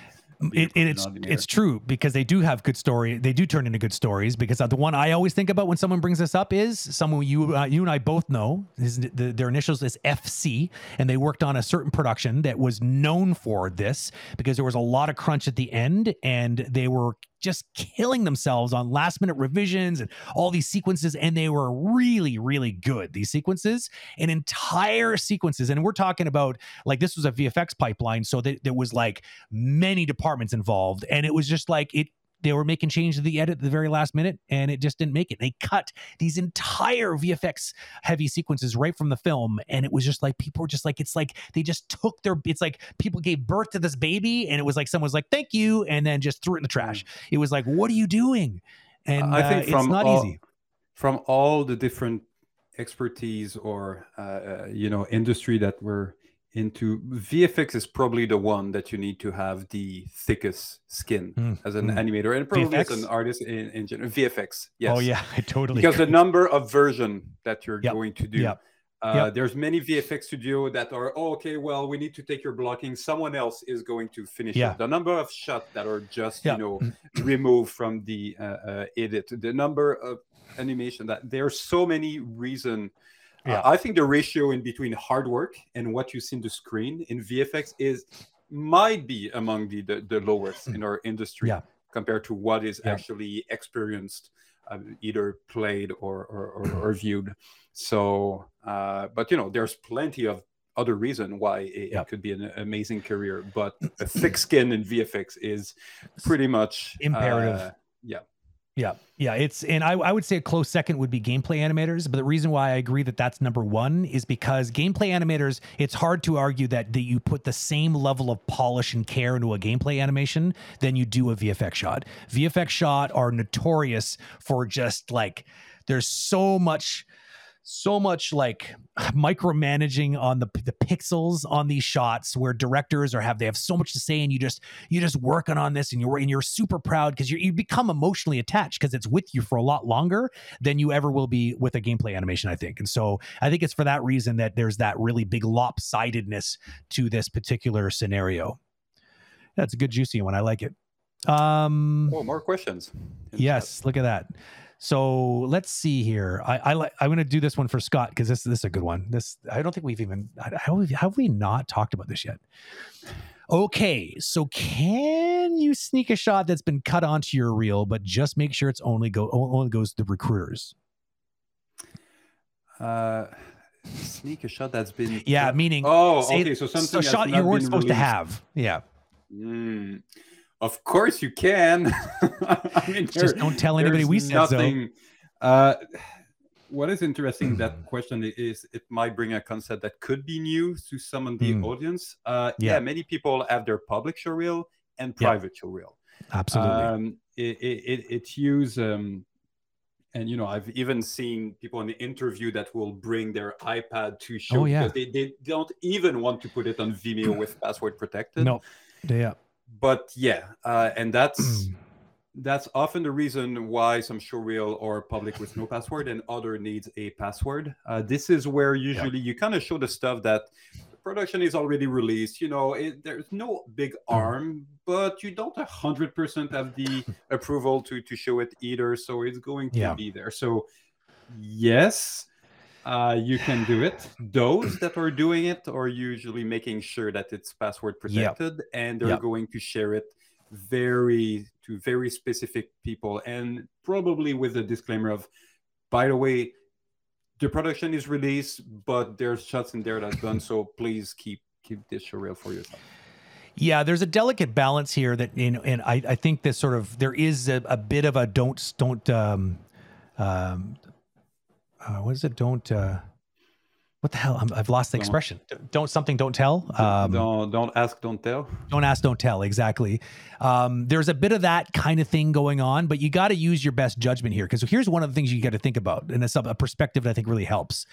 It, it- it's it's true because they do have good story. They do turn into good stories because uh, the one I always think about when someone brings this up is someone you uh, you and I both know. His, the, their initials is FC, and they worked on a certain production that was known for this because there was a lot of crunch at the end, and they were just killing themselves on last minute revisions and all these sequences and they were really really good these sequences and entire sequences. And we're talking about like this was a vfx pipeline so that there was like many departments involved and it was just like it they were making changes to the edit at the very last minute and it just didn't make it. They cut these entire VFX heavy sequences right from the film. And it was just like, people were just like, it's like they just took their, it's like people gave birth to this baby and it was like someone was like, thank you. And then just threw it in the trash. It was like, what are you doing? And I think uh, from it's not all, easy. from all the different expertise or uh, uh, you know industry that we're into vfx is probably the one that you need to have the thickest skin Mm, as an mm. animator and probably as an artist in, in general vfx yes. Oh yeah, (laughs) I totally. because the number of version that you're Yep, going to do. Yep, uh, yep. there's many vfx studio that are oh, okay well we need to take your blocking. Someone else is going to finish Yeah. it the number of shots that are just you know removed from the uh, uh, edit. The number of animation that there are so many reason Yeah. uh, i think the ratio in between hard work and what you see in the screen in vfx is might be among the the, the lowest in our industry Yeah. compared to what is Yeah. actually experienced uh, either played or or, or, or viewed so uh, but you know there's plenty of other reason why it, it could be an amazing career but a thick skin in vfx is pretty much Imperative. uh, yeah Yeah, yeah, it's and I, I would say a close second would be gameplay animators. But the reason why I agree that that's number one is because gameplay animators, it's hard to argue that that you put the same level of polish and care into a gameplay animation than you do a VFX shot. VFX shot are notorious for just like there's so much so much like micromanaging on the the pixels on these shots where directors are have they have so much to say and you just you just working on this and you're and you're super proud because you you become emotionally attached because it's with you for a lot longer than you ever will be with a gameplay animation I think. And so I think it's for that reason that there's that really big lopsidedness to this particular scenario. That's a good juicy one. I like it. Um oh more questions. Yes, look at that. So let's see here. I, I like. I'm going to do this one for Scott because this this is a good one. This I don't think we've even how have, have we not talked about this yet. Okay, so can you sneak a shot that's been cut onto your reel, but just make sure it's only go only goes to the recruiters? uh sneak a shot that's been Yeah, meaning oh okay so something a shot you weren't supposed to have. Yeah, Mm, of course you can. (laughs) I mean, just don't tell anybody we said so. Uh, what is interesting in that question is it might bring a concept that could be new to some of the Mm. audience. Uh, yeah. Yeah. many people have their public showreel and Yeah. private showreel. Absolutely. Um, it, it, it, it's used, um, and you know, I've even seen people in the interview that will bring their iPad to show Oh, yeah. because they, they don't even want to put it on Vimeo with password protected no, yeah. But yeah uh, and that's Mm. that's often the reason why some showreel or public with no password and other needs a password uh, this is where usually you kind of show the stuff that the production is already released you know it, there's no big Mm. arm but you don't 100% have the (laughs) approval to to show it either so it's going to Yeah. be there so yes uh, you can do it. Those that are doing it are usually making sure that it's password Yep. protected, and they're Yep. going to share it very to very specific people, and probably with a disclaimer of, by the way, the production is released, but there's shots in there that's done, so (laughs) please keep keep this showreel for yourself. Yeah, there's a delicate balance here that you know, and I, I think this sort of there is a, a bit of a don't don't um um uh, what is it? Don't uh what the hell? I'm, I've lost the Don't. expression. Don't something don't tell? Um don't don't ask, don't tell. don't ask don't tell. Exactly. Um, there's a bit of that kind of thing going on but you got to use your best judgment here because here's one of the things you got to think about and it's a a perspective that i think really helps.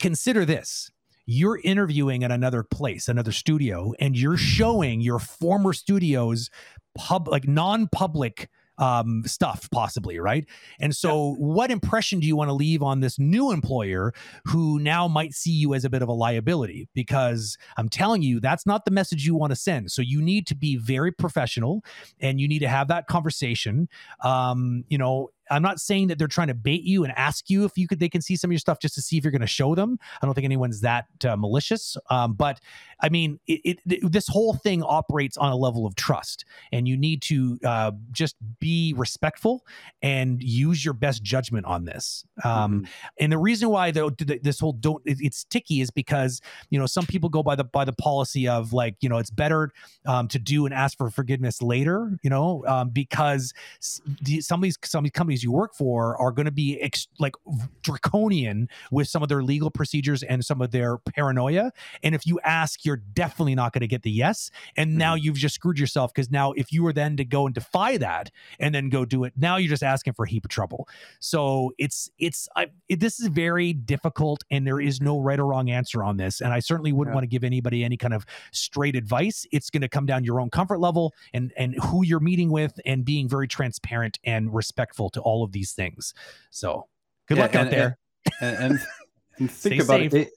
Consider this. You're interviewing at another place another studio and you're showing your former studio's pub like non-public um, stuff possibly right? And so what impression do you want to leave on this new employer who now might see you as a bit of a liability? Because i'm telling you that's not the message you want to send. So you need to be very professional and you need to have that conversation. Um, you know I'm not saying that they're trying to bait you and ask you if you could they can see some of your stuff just to see if you're going to show them. I don't think anyone's that uh, malicious. Um, but I mean, it, it, this whole thing operates on a level of trust, and you need to uh, just be respectful and use your best judgment on this. Um, mm-hmm. And the reason why though this whole don't it's ticky is because you know some people go by the by the policy of like you know it's better um, to do and ask for forgiveness later. You know um, because some of these some of these companies you work for are going to be ex- like draconian with some of their legal procedures and some of their paranoia. And if you ask you're definitely not going to get the yes. And now mm-hmm. you've just screwed yourself because now if you were then to go and defy that and then go do it, now you're just asking for a heap of trouble. So it's it's I, it, this is very difficult, and there is no right or wrong answer on this. And I certainly wouldn't yeah. want to give anybody any kind of straight advice. It's going to come down your own comfort level and and who you're meeting with, and being very transparent and respectful to all of these things. So good yeah, luck and, out there. And, and, (laughs) and think about safe. it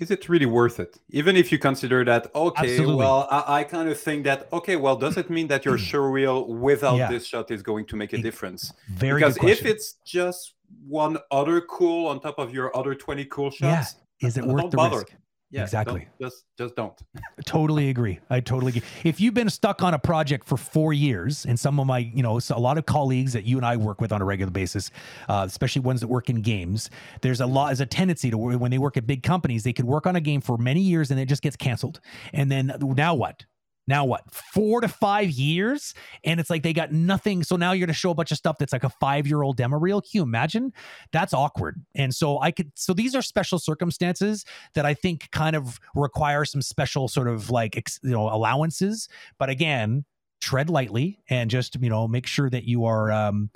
is it really worth it? Even if you consider that, okay, Absolutely. well, I, I, kind of think that, okay, well, does it mean that your (clears throat) showreel without yeah. this shot is going to make a difference? Very because if it's just one other cool on top of your other 20 cool shots, yeah. is it worth the bother. risk? Yeah, exactly. Just just don't. (laughs) totally agree. I totally agree. If you've been stuck on a project for four years, and some of my, you know, a lot of colleagues that you and I work with on a regular basis, uh, especially ones that work in games, there's a lot, there's a tendency to when they work at big companies, they could work on a game for many years and it just gets canceled. And then now what? Now what four to five years? And it's like they got nothing. So now you're going to show a bunch of stuff that's like a five year old demo reel. Can you imagine? That's awkward. And so i could so these are special circumstances that i think kind of require some special sort of like you know allowances. But again tread lightly and just you know make sure that you are um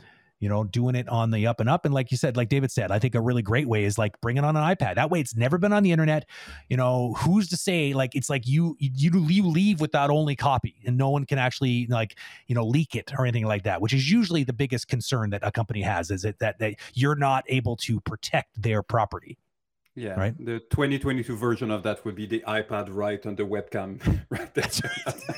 you know, doing it on the up and up. And like you said, like David said, I think a really great way is like bring it on an iPad. That way it's never been on the internet. You know, who's to say like it's like you you you leave with that only copy and no one can actually like, you know, leak it or anything like that, which is usually the biggest concern that a company has is it that that you're not able to protect their property. Yeah, right. The 2022 version of that would be the iPad right on the webcam, (laughs) right? That's,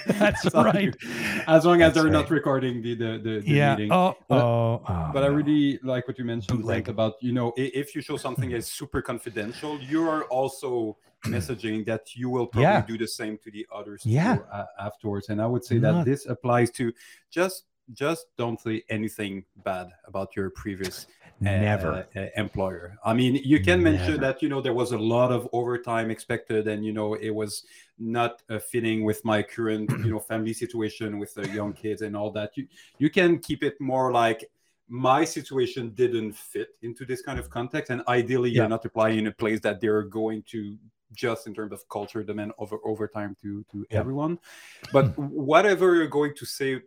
that's right. (laughs) (laughs) as long as that's they're right. not recording the the, the, the yeah. meeting. Oh, but, oh, oh, but I really like what you mentioned like about you know if you show something as super confidential, you are also (clears throat) messaging that you will probably yeah. do the same to the others yeah. uh, afterwards. And I would say not... that this applies to just just don't say anything bad about your previous never uh, employer i mean you can never. mention that you know there was a lot of overtime expected and you know it was not uh, fitting with my current you know family situation with the young kids and all that you you can keep it more like my situation didn't fit into this kind of context and ideally yeah. you're not applying in a place that they're going to just in terms of culture demand over overtime to to yeah. everyone but whatever you're going to say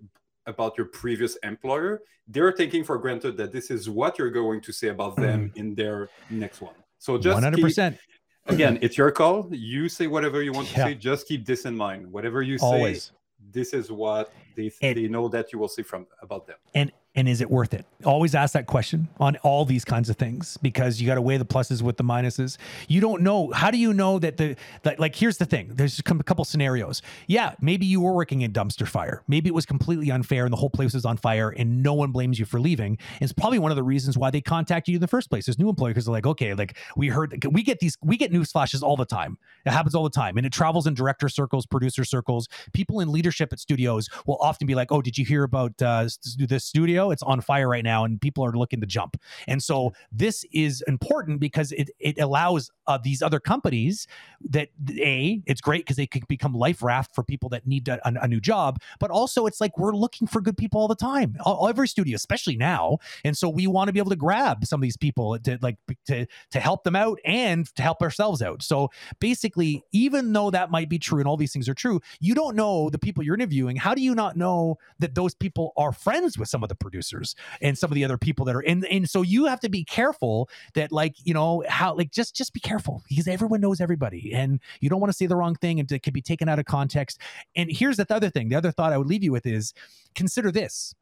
about your previous employer, they're taking for granted that this is what you're going to say about hmm. them in their next one. So just 100%. Keep, again, it's your call. You say whatever you want yeah. to say. Just keep this in mind. Whatever you say, Always. this is what they, and, they know that you will say from about them. And and is it worth it? Always ask that question on all these kinds of things because you got to weigh the pluses with the minuses. You don't know. How do you know that the that, like? Here's the thing. There's a couple scenarios. Yeah, maybe you were working in dumpster fire. Maybe it was completely unfair and the whole place was on fire and no one blames you for leaving. It's probably one of the reasons why they contact you in the first place as new employer because they're like, okay, like we heard we get these we get news flashes all the time. It happens all the time and it travels in director circles, producer circles. People in leadership at studios will often be like, oh, did you hear about uh, this studio? It's on fire right now, and people are looking to jump. And so this is important because it it allows uh, these other companies that a it's great because they can become life raft for people that need a, a, new job, but also it's like we're looking for good people all the time, all, every studio, especially now. And so we want to be able to grab some of these people to like to to help them out and to help ourselves out. So basically, even though that might be true and all these things are true, you don't know the people you're interviewing. How do you not know that those people are friends with some of the producers and some of the other people that are in and so you have to be careful that like you know how like just just be careful because everyone knows everybody and you don't want to say the wrong thing and it could be taken out of context. And here's the other thing the other thought i would leave you with is consider this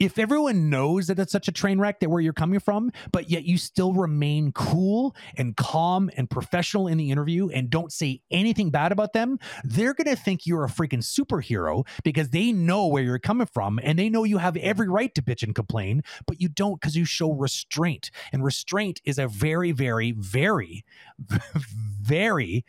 if everyone knows that it's such a train wreck that where you're coming from, but yet you still remain cool and calm and professional in the interview and don't say anything bad about them, they're going to think you're a freaking superhero because they know where you're coming from and they know you have every right to bitch and complain, but you don't because you show restraint. And restraint is a very, very, very, (laughs) very,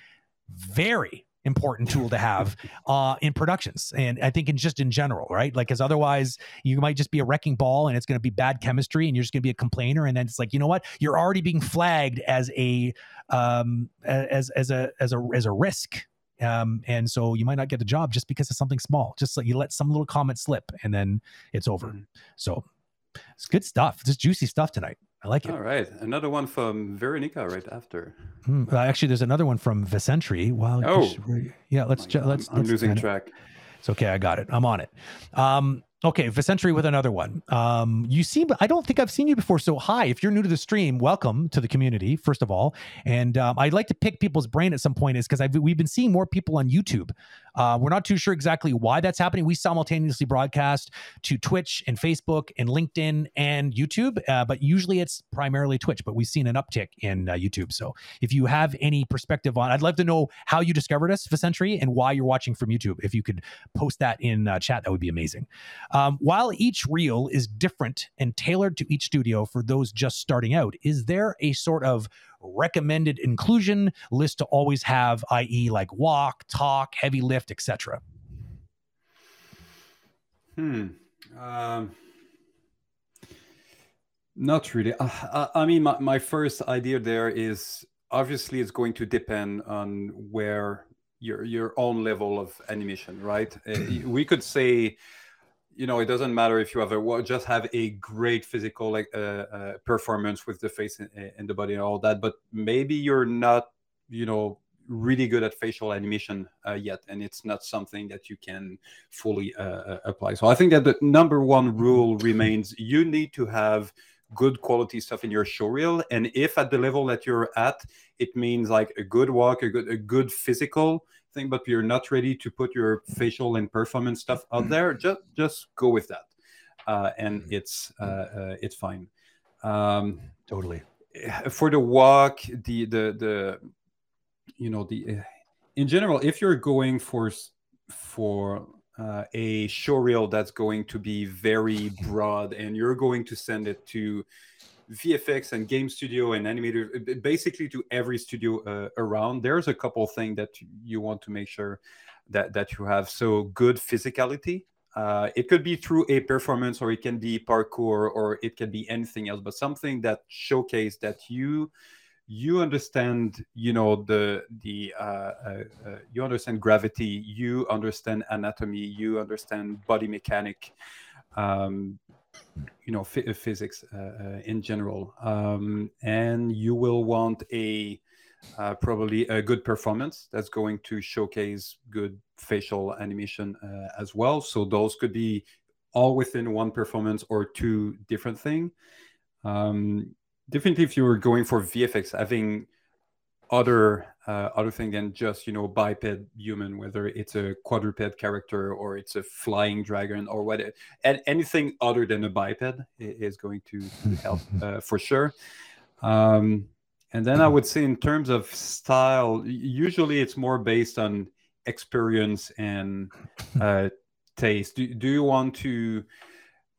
very important tool to have uh, in productions and i think in just in general right like because otherwise you might just be a wrecking ball and it's going to be bad chemistry and you're just going to be a complainer and then it's like you know what you're already being flagged as a um as as a as a as a risk um, and so you might not get the job just because of something small. Just like you let some little comment slip and then it's over. Mm-hmm. So it's good stuff. Just juicy stuff tonight. I like it. All right, another one from Veronica right after. Uh, actually, there's another one from Vicentry. Wow. Oh, yeah. Let's oh let's. I'm, I'm let's losing track. It's okay. I got it. I'm on it. Um, Okay, Vicentry with another one. Um, you seem, I don't think I've seen you before. So, hi, if you're new to the stream, welcome to the community, first of all. And um, I'd like to pick people's brain at some point, is because we've been seeing more people on YouTube. Uh, we're not too sure exactly why that's happening. We simultaneously broadcast to Twitch and Facebook and LinkedIn and YouTube, uh, but usually it's primarily Twitch. But we've seen an uptick in uh, YouTube. So, if you have any perspective on, I'd love to know how you discovered us, Vicentry, and why you're watching from YouTube. If you could post that in uh, chat, that would be amazing. Um, while each reel is different and tailored to each studio for those just starting out, is there a sort of recommended inclusion list to always have, i.e., like walk, talk, heavy lift, etc.? Hmm. Um, not really. Uh, I mean, my, my first idea there is obviously it's going to depend on where your your own level of animation, right? Uh, we could say you know it doesn't matter if you have a just have a great physical like uh, uh, performance with the face and, and, the body and all that but maybe you're not you know really good at facial animation uh, yet and it's not something that you can fully uh, uh, apply. So i think that the number one rule remains you need to have good quality stuff in your show reel and if at the level that you're at it means like a good walk a good a good physical thing, but you're not ready to put your facial and performance stuff out mm-hmm. there, just just go with that, uh, and mm-hmm. it's uh, uh, it's fine. Um, totally. For the walk, the the the you know the uh, in general, if you're going for for uh, a show reel that's going to be very broad and you're going to send it to VFX and game studio and animator, basically to every studio uh, around. There's a couple things that you want to make sure that that you have. So good physicality. Uh, it could be through a performance, or it can be parkour, or it can be anything else. But something that showcase that you you understand you know the the uh, uh, uh, you understand gravity you understand anatomy you understand body mechanic um, you know f- physics uh, uh, in general. Um, and you will want a uh, probably a good performance that's going to showcase good facial animation as well. So those could be all within one performance or two different thing. Um, definitely if you were going for vfx having other uh, other thing than just you know biped human whether it's a quadruped character or it's a flying dragon or what and anything other than a biped is going to (laughs) help uh, for sure. Um, and then i would say in terms of style usually it's more based on experience and uh, taste. Do, do you want to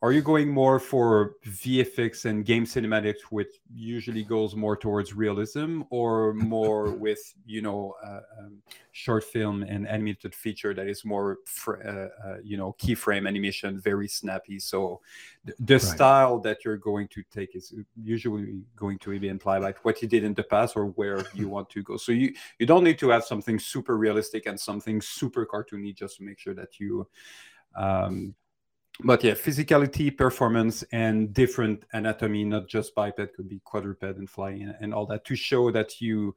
are you going more for VFX and game cinematics, which usually goes more towards realism, or more (laughs) with you know uh, um, short film and animated feature that is more fr- uh, uh, you know keyframe animation, very snappy? So th- the right. style that you're going to take is usually going to be implied like what you did in the past or where (laughs) you want to go. So you you don't need to have something super realistic and something super cartoony just to make sure that you um, but yeah, physicality, performance, and different anatomy, not just biped, could be quadruped and flying and, and all that, to show that you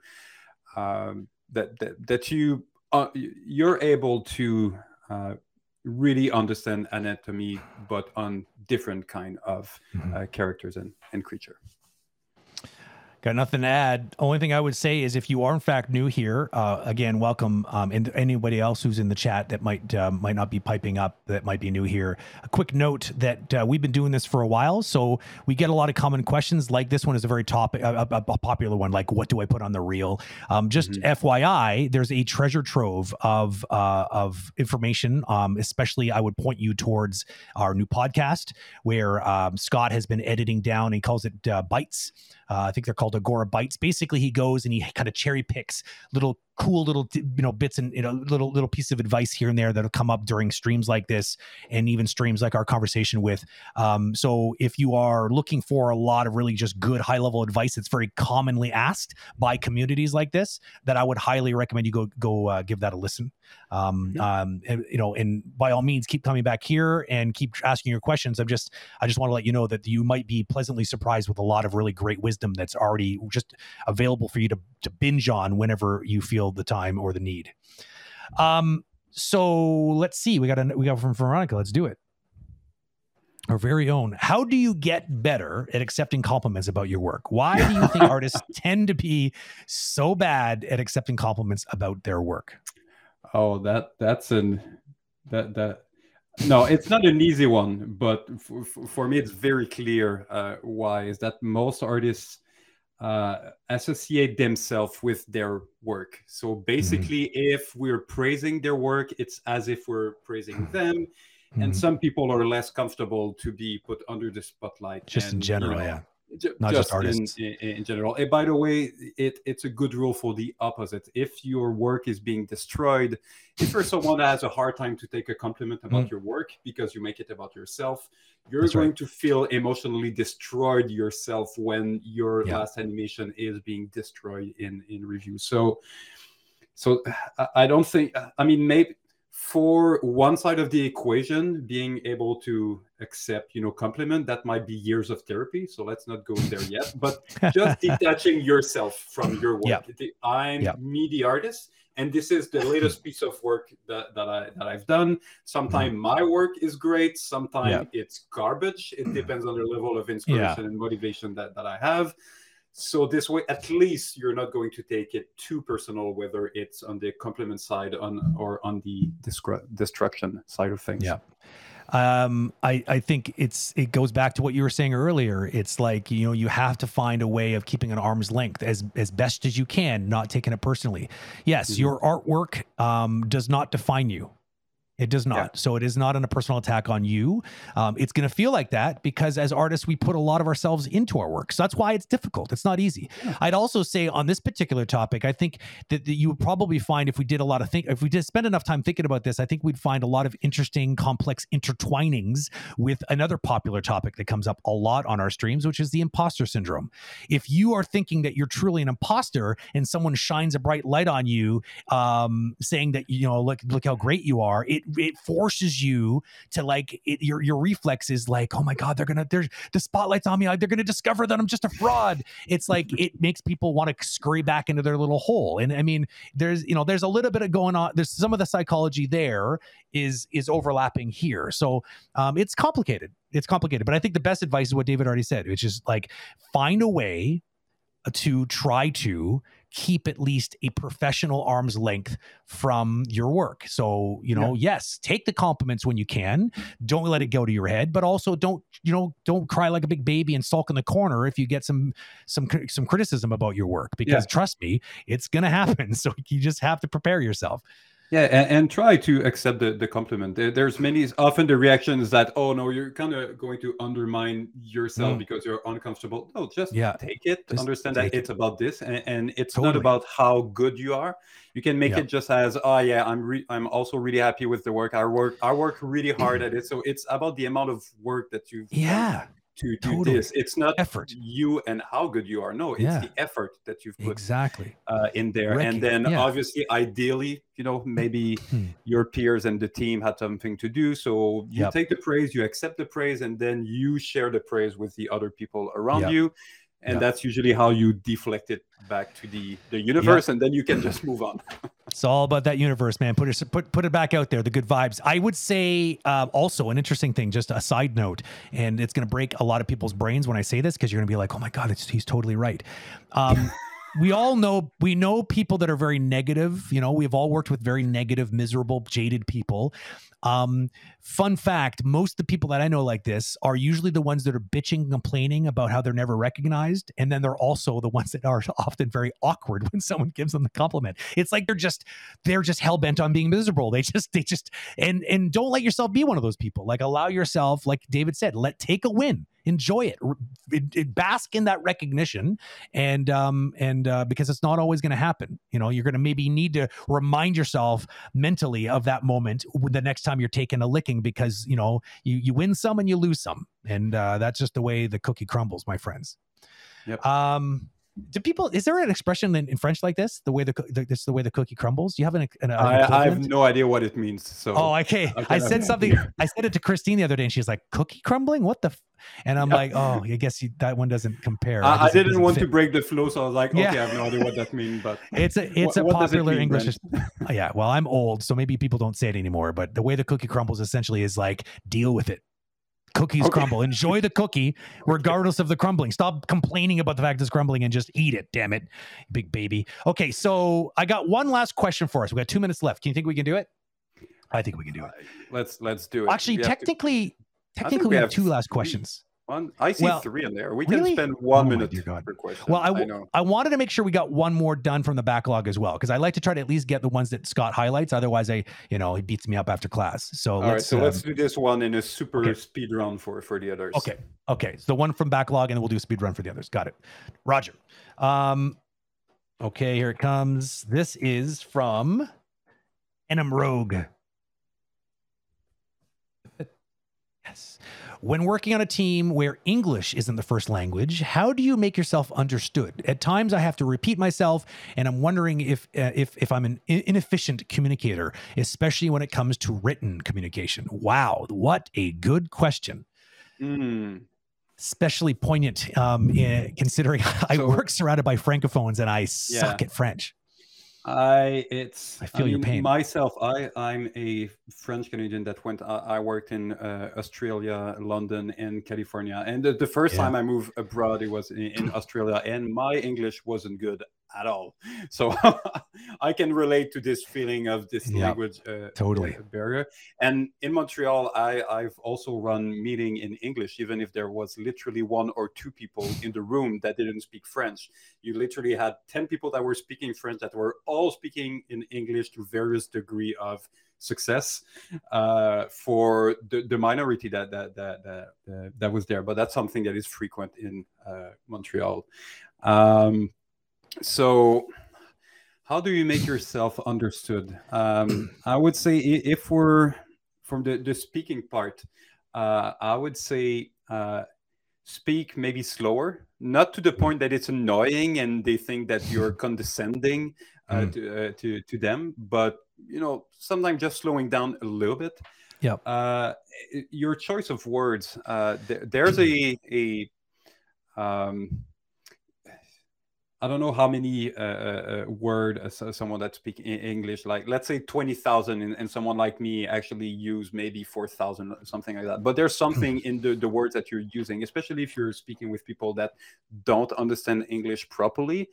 um, that, that that you uh, you're able to uh, really understand anatomy, but on different kind of mm-hmm. uh, characters and, and creature. Got nothing to add. Only thing I would say is if you are in fact new here, uh, again, welcome. Um, and anybody else who's in the chat that might uh, might not be piping up that might be new here. A quick note that uh, we've been doing this for a while, so we get a lot of common questions. Like this one is a very topic, a, a, popular one. Like, what do I put on the reel? Um, just mm-hmm. FYI, there's a treasure trove of uh, of information. Um, especially, I would point you towards our new podcast where um, Scott has been editing down. He calls it uh, Bites. Uh, I think they're called Agora Bites. Basically, he goes and he kind of cherry picks little cool little you know bits and you know little little piece of advice here and there that'll come up during streams like this and even streams like our conversation with. Um, so if you are looking for a lot of really just good high level advice that's very commonly asked by communities like this that i would highly recommend you go go uh, give that a listen. Um, um, and, you know and by all means keep coming back here and keep asking your questions. I'm just i just want to let you know that you might be pleasantly surprised with a lot of really great wisdom that's already just available for you to, to binge on whenever you feel feel the time or the need. Um, so let's see. We got a we got from Veronica. Let's do it. Our very own. How do you get better at accepting compliments about your work? Why do you think (laughs) artists tend to be so bad at accepting compliments about their work? Oh, that that's an that that no, it's not an easy one, but for, for me, it's very clear uh, why is that most artists uh, associate themselves with their work. So mm-hmm. basically, mm-hmm. if we're praising their work, it's as if we're praising mm-hmm. them. Mm-hmm. And some people are less comfortable to be put under the spotlight. Just and, in general, you know, yeah not just, just artists in, in, in, general. And by the way, it, it's a good rule for the opposite. If your work is being destroyed, if you're someone that has a hard time to take a compliment about mm. your work because you make it about yourself, you're That's going right. to feel emotionally destroyed yourself when your yeah. last animation is being destroyed in in review. So, so (sighs) I don't think. I mean, maybe for one side of the equation being able to accept you know compliment that might be years of therapy so let's not go there yet but just (laughs) detaching yourself from your work yep. i'm yep. me the artist and this is the latest piece of work that, that i that i've done sometimes mm-hmm. my work is great sometimes yep. it's garbage it depends on the level of inspiration yeah. and motivation that, that i have so this way at least you're not going to take it too personal whether it's on the compliment side on or on the destruction side of things yeah um, I, I think it's it goes back to what you were saying earlier. It's like you know you have to find a way of keeping an arm's length as as best as you can, not taking it personally. Yes, mm-hmm. your artwork um, does not define you. It does not. Yeah. So it is not an, a personal attack on you. Um, it's going to feel like that because as artists, we put a lot of ourselves into our work. So that's why it's difficult. It's not easy. Yeah. I'd also say on this particular topic, I think that, that, you would probably find if we did a lot of think, if we did spend enough time thinking about this, I think we'd find a lot of interesting, complex intertwinings with another popular topic that comes up a lot on our streams, which is the imposter syndrome. If you are thinking that you're truly an imposter and someone shines a bright light on you, um, saying that you know, look, look how great you are, it it forces you to like it, your your reflex is like, oh my god, they're gonna there's the spotlight's on me, they're gonna discover that I'm just a fraud. It's like (laughs) it makes people want to scurry back into their little hole. And I mean, there's you know there's a little bit of going on. There's some of the psychology there is is overlapping here. So um, it's complicated. It's complicated. But I think the best advice is what David already said, which is like find a way to try to keep at least a professional arm's length from your work. So, you know, yeah. yes, take the compliments when you can. Don't let it go to your head, but also don't, you know, don't cry like a big baby and sulk in the corner if you get some some some criticism about your work because yeah. trust me, it's going (laughs) to happen. So you just have to prepare yourself. Yeah, and, and, try to accept the, the compliment. There, there's many often the reaction is that oh no, you're kind of going to undermine yourself mm. because you're uncomfortable. No, just yeah. take it. Just understand that it. it's about this, and, and it's totally. not about how good you are. You can make yeah. it just as oh yeah, I'm re- I'm also really happy with the work. I work I work really (clears throat) hard mm. at it. So it's about the amount of work that you've yeah. Done to do totally. this. It's not effort you and how good you are. No, it's yeah. the effort that you've put exactly uh, in there. and then yeah. obviously, ideally, you know, maybe hmm. your peers and the team had something to do. So you yep. take the praise, you accept the praise, and then you share the praise with the other people around yep. you. And yep. that's usually how you deflect it back to the the universe, and then you can just move on. (laughs) It's all about that universe, man. Put it put put it back out there. The good vibes. I would say uh, also an interesting thing, just a side note, and it's going to break a lot of people's brains when I say this because you're going to be like, "Oh my god, he's totally right." Um, we all know we know people that are very negative. You know, we've all worked with very negative, miserable, jaded people. Um, fun fact most of the people that I know like this are usually the ones that are bitching and complaining about how they're never recognized. And then they're also the ones that are (laughs) often very awkward when someone gives them the compliment. It's like they're just they're just hell bent on being miserable. They just they just and and don't let yourself be one of those people. Like allow yourself, like David said, let take a win enjoy it. It, it, bask in that recognition and um and uh, because it's not always going to happen you know you're going to maybe need to remind yourself mentally of that moment the next time you're taking a licking because you know you you win some and you lose some and uh, that's just the way the cookie crumbles my friends yep. um do people is there an expression in, in french like this? The way the, the this the way the cookie crumbles? You have an, an, an I, I, have no idea what it means so oh okay i, I said something i said it to christine the other day and she's like cookie crumbling? What the f-? and i'm like oh i guess you, that one doesn't compare. I, I didn't want fit. to break the flow so i was like okay yeah. i have no idea what that means but (laughs) it's a it's what, a popular it mean, english (laughs) yeah well i'm old so maybe people don't say it anymore but the way the cookie crumbles essentially is like deal with it Cookies okay. crumble. Enjoy the cookie, regardless of the crumbling. Stop complaining about the fact it's crumbling and just eat it. Damn it, big baby. Okay, so I got one last question for us. We got two minutes left. Can you think we can do it? I think we can do it. Uh, let's let's do it. Actually, technically, technically, we, we have, have two last questions. One, I see well, three in there. We really? can spend one oh, minute per question. Well, I, I, I, wanted to make sure we got one more done from the backlog as well, because I like to try to at least get the ones that Scott highlights. Otherwise, I, you know, he beats me up after class. So All let's, right, so um, let's do this one in a super okay. speed run for for the others. Okay, okay. So the one from backlog, and then we'll do a speed run for the others. Got it. Roger. Um, okay, here it comes. This is from Enum Rogue. Yes. When working on a team where English isn't the first language, how do you make yourself understood? At times, I have to repeat myself, and I'm wondering if uh, if if I'm an inefficient communicator, especially when it comes to written communication. Wow, what a good question. Mm. Especially poignant, um, in, considering (laughs) I so, work surrounded by francophones and I yeah. suck at French. I it's I feel I your pain myself. I I'm a French Canadian that went. I, I worked in uh, Australia, London, and California. And the, the first yeah. time I moved abroad, it was in, in (clears throat) Australia, and my English wasn't good at all. (laughs) So I can relate to this feeling of this yeah, language uh, totally barrier. And in Montreal, I, I've also run meeting in English, even if there was literally one or two people in the room that didn't speak French. You literally had 10 people that were speaking French that were all speaking in English to various degree of success uh, for the, the minority that that, that that that was there. But that's something that is frequent in uh, Montreal. Um, so how do you make yourself understood? Um, (clears throat) i would say if we're from the, the speaking part uh, i would say uh, speak maybe slower not to the point that it's annoying and they think that you're (laughs) condescending uh, mm. to, uh, to, to them but you know sometimes just slowing down a little bit. Yeah uh, your choice of words uh, there, there's a a um, I don't know how many uh, uh, uh word uh, someone that speak English, like let's say twenty thousand, and, someone like me actually use maybe four thousand, something like that. But there's something in the, the words that you're using, especially if you're speaking with people that don't understand English properly.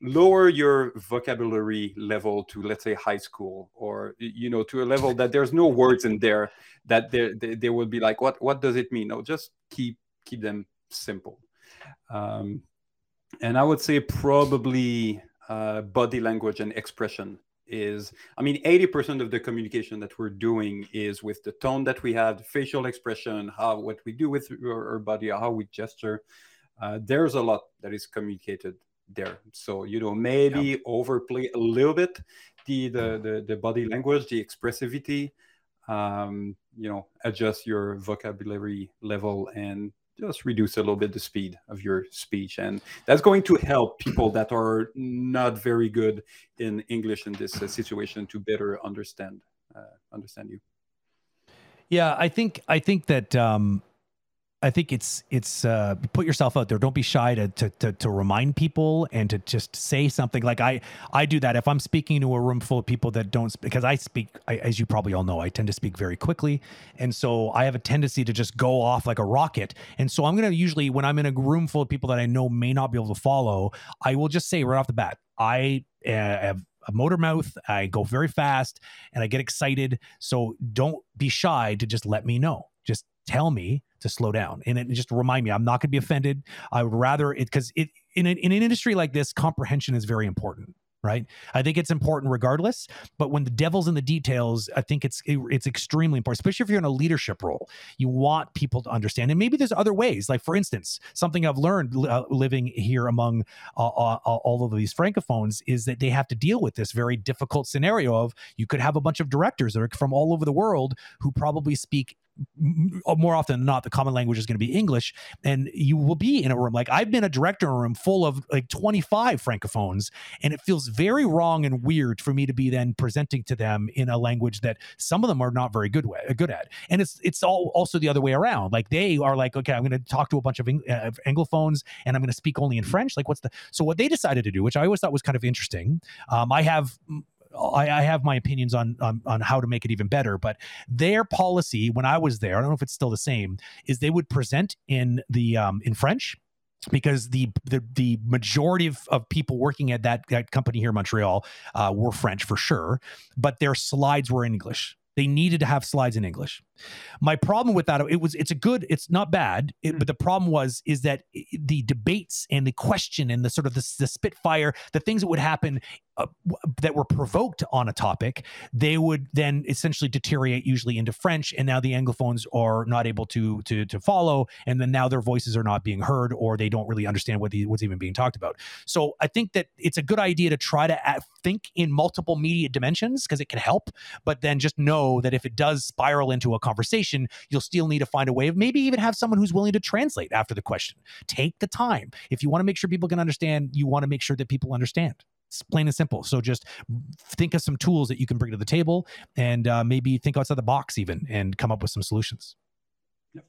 Lower your vocabulary level to let's say high school, or you know, to a level that there's no words in there that they they, they would be like, what what does it mean? No, just keep keep them simple. Um, and I would say probably uh, body language and expression is i mean 80% of the communication that we're doing is with the tone that we have facial expression how what we do with our, our body how we gesture uh, there's a lot that is communicated there so you know maybe yeah. overplay a little bit the, the the the body language the expressivity um, you know adjust your vocabulary level and just reduce a little bit the speed of your speech and that's going to help people that are not very good in english in this uh, situation to better understand uh, understand you. Yeah i think i think that um I think it's it's uh, put yourself out there. Don't be shy to, to to to remind people and to just say something. Like I I do that if I'm speaking to a room full of people that don't because I speak I, as you probably all know I tend to speak very quickly, and so I have a tendency to just go off like a rocket. And so I'm gonna usually when I'm in a room full of people that I know may not be able to follow, I will just say right off the bat, I uh, have a motor mouth. I go very fast and I get excited. So don't be shy to just let me know. Just tell me to slow down and it just remind me i'm not going to be offended. I would rather it because it in, an, in an industry like this comprehension is very important right? I think it's important regardless but when the devil's in the details i think it's it's extremely important especially if you're in a leadership role. You want people to understand and maybe there's other ways. Like for instance something i've learned uh, living here among uh, uh, all of these francophones is that they have to deal with this very difficult scenario of you could have a bunch of directors that are from all over the world who probably speak uh, more often than not, the common language is going to be English, and you will be in a room like I've been a director in a room full of like 25 francophones, and it feels very wrong and weird for me to be then presenting to them in a language that some of them are not very good way, good at, and it's it's all also the other way around. Like they are like, okay, I'm going to talk to a bunch of, uh, Anglophones, and I'm going to speak only in French. Like, what's the so what they decided to do, which I always thought was kind of interesting. Um, I have I, I, have my opinions on, on on how to make it even better, but their policy when I was there, I don't know if it's still the same, is they would present in the um, in French because the, the the majority of, of people working at that, that company here in Montreal uh, were French for sure, but their slides were in English. They needed to have slides in English. My problem with that it was it's a good it's not bad, it, but the problem was is that the debates and the question and the sort of the, the spitfire, the things that would happen uh, that were provoked on a topic, they would then essentially deteriorate usually into French, and now the Anglophones are not able to to to follow, and then now their voices are not being heard, or they don't really understand what the, what's even being talked about. So I think that it's a good idea to try to add, think in multiple media dimensions because it can help, but then just know that if it does spiral into a conversation, you'll still need to find a way of maybe even have someone who's willing to translate after the question. Take the time if you want to make sure people can understand. You want to make sure that people understand. It's plain and simple. So just think of some tools that you can bring to the table and uh, maybe think outside the box even and come up with some solutions. Yep.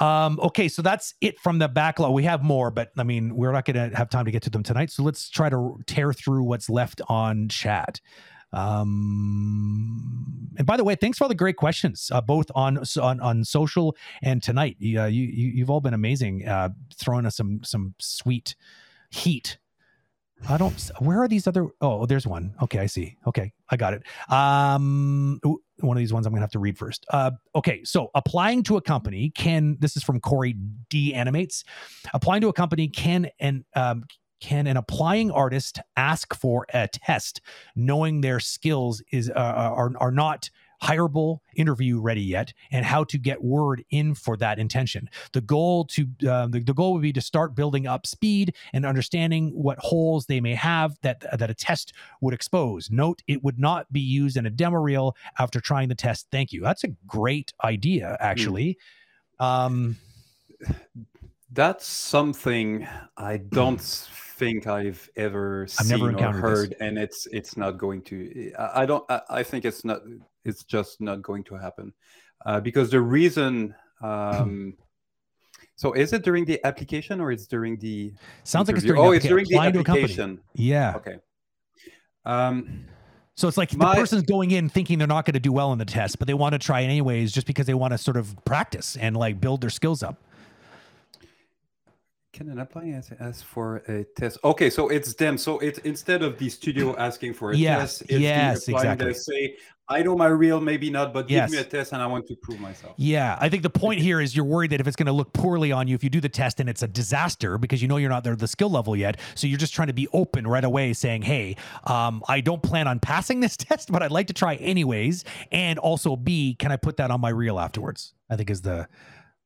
Um, okay, so that's it from the backlog. We have more, but I mean, we're not going to have time to get to them tonight. So let's try to tear through what's left on chat. Um, and by the way, thanks for all the great questions, uh, both on on on social and tonight. Uh, you, you you've all been amazing, uh, throwing us some some sweet heat I don't. Where are these other? Oh, there's one. Okay, I see. Okay, I got it. Um, one of these ones I'm gonna have to read first. Uh, okay, so applying to a company can. This is from Corey D Animates. Applying to a company can and um, can an applying artist ask for a test, knowing their skills is uh, are are not hireable interview ready yet and how to get word in for that intention? The goal to uh, the, the goal would be to start building up speed and understanding what holes they may have that that a test would expose. Note it would not be used in a demo reel after trying the test. Thank you. That's a great idea actually. Mm. um that's something i don't (clears throat) think I've ever I've seen never or heard, this. and it's it's not going to. I, don't. I, I, think it's not. It's just not going to happen, uh, because the reason. Um, so is it during the application or it's during the? Sounds interview? like it's during. Oh, it's during the application. Yeah. Okay. Um, so it's like my, the person's going in thinking they're not going to do well in the test, but they want to try anyways, just because they want to sort of practice and like build their skills up. Can an apply as, as for a test? Okay, so it's them. So it's instead of the studio (clears throat) asking for a yes, test, it's yes, the exactly. that say, I know my reel, maybe not, but yes. give me a test and I want to prove myself. Yeah, I think the point here is you're worried that if it's going to look poorly on you if you do the test and it's a disaster because you know you're not there the skill level yet. So you're just trying to be open right away, saying, "Hey, um, I don't plan on passing this (laughs) test, but I'd like to try anyways." And also, B, can I put that on my reel afterwards? I think is the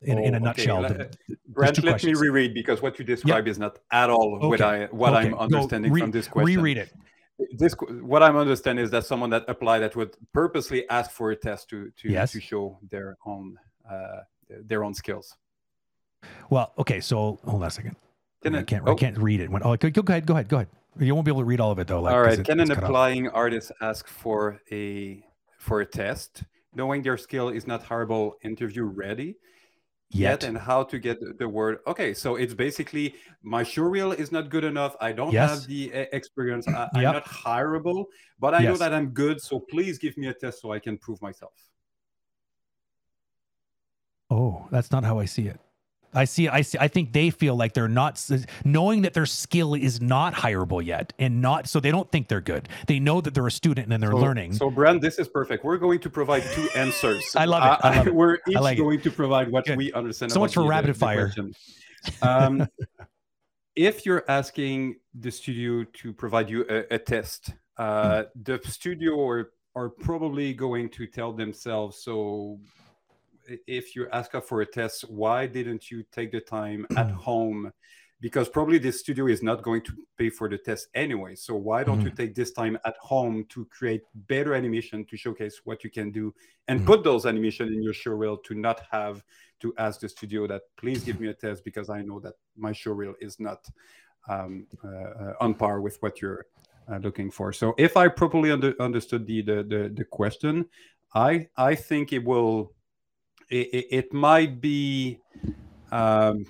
in, oh, in a oh, nutshell. Okay. Brent, let questions. me reread because what you describe is not at all okay. what I what okay. I'm understanding re- from this question. Reread it. This what I'm understanding is that someone that applied that would purposely ask for a test to to yes. to show their own uh, their own skills. Well, okay, so hold on a second. Can I, can't oh. I can't read it. When, oh, go, go ahead, go ahead, go ahead. You won't be able to read all of it though. Like, all right. It, Can an applying off. artist ask for a for a test, knowing their skill is not horrible interview ready? Yet. and how to get the- word. Okay, so it's basically my show reel is not good enough. I don't Yes. have the uh, experience. I, I'm Yep. not hireable, but I know that I'm good. So please give me a test so I can prove myself. Oh, that's not how I see it. I see. I see. I think they feel like they're not knowing that their skill is not hireable yet, and not so they don't think they're good. They know that they're a student and they're so, learning. So, Brent, this is perfect. We're going to provide two (laughs) answers. I love it. I love it. We're each like it. going to provide what Good. we understand. So much for rapid the fire. (laughs) Um, if you're asking the studio to provide you a, a test, uh, the studio are, are probably going to tell themselves, so if you ask us for a test, why didn't you take the time at home? Because probably the studio is not going to pay for the test anyway. So why don't you take this time at home to create better animation to showcase what you can do and Mhm. put those animation in your show reel to not have to ask the studio that please give me a test because I know that my show reel is not um, uh, uh, on par with what you're uh, looking for. So if I properly under, understood the, the the the question, I I think it will it, it, might be um,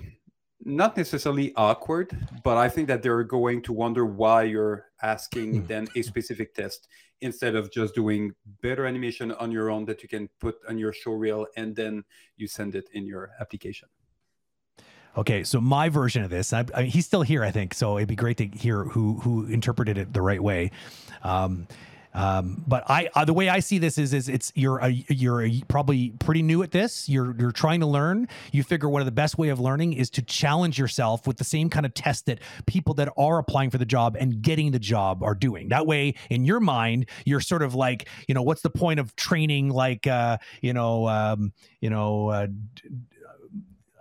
not necessarily awkward, but I think that they're going to wonder why you're asking them a specific test instead of just doing better animation on your own that you can put on your show reel and then you send it in your application. Okay, so my version of this, I, I, he's still here, I think. So it'd be great to hear who who interpreted it the right way. Um, um, but I, uh, the way I see this is, is it's you're a, you're a, probably pretty new at this. You're you're trying to learn. You figure one of the best way of learning is to challenge yourself with the same kind of test that people that are applying for the job and getting the job are doing. That way, in your mind, you're sort of like, you know, what's the point of training? Like, uh, you know, um, you know. Uh,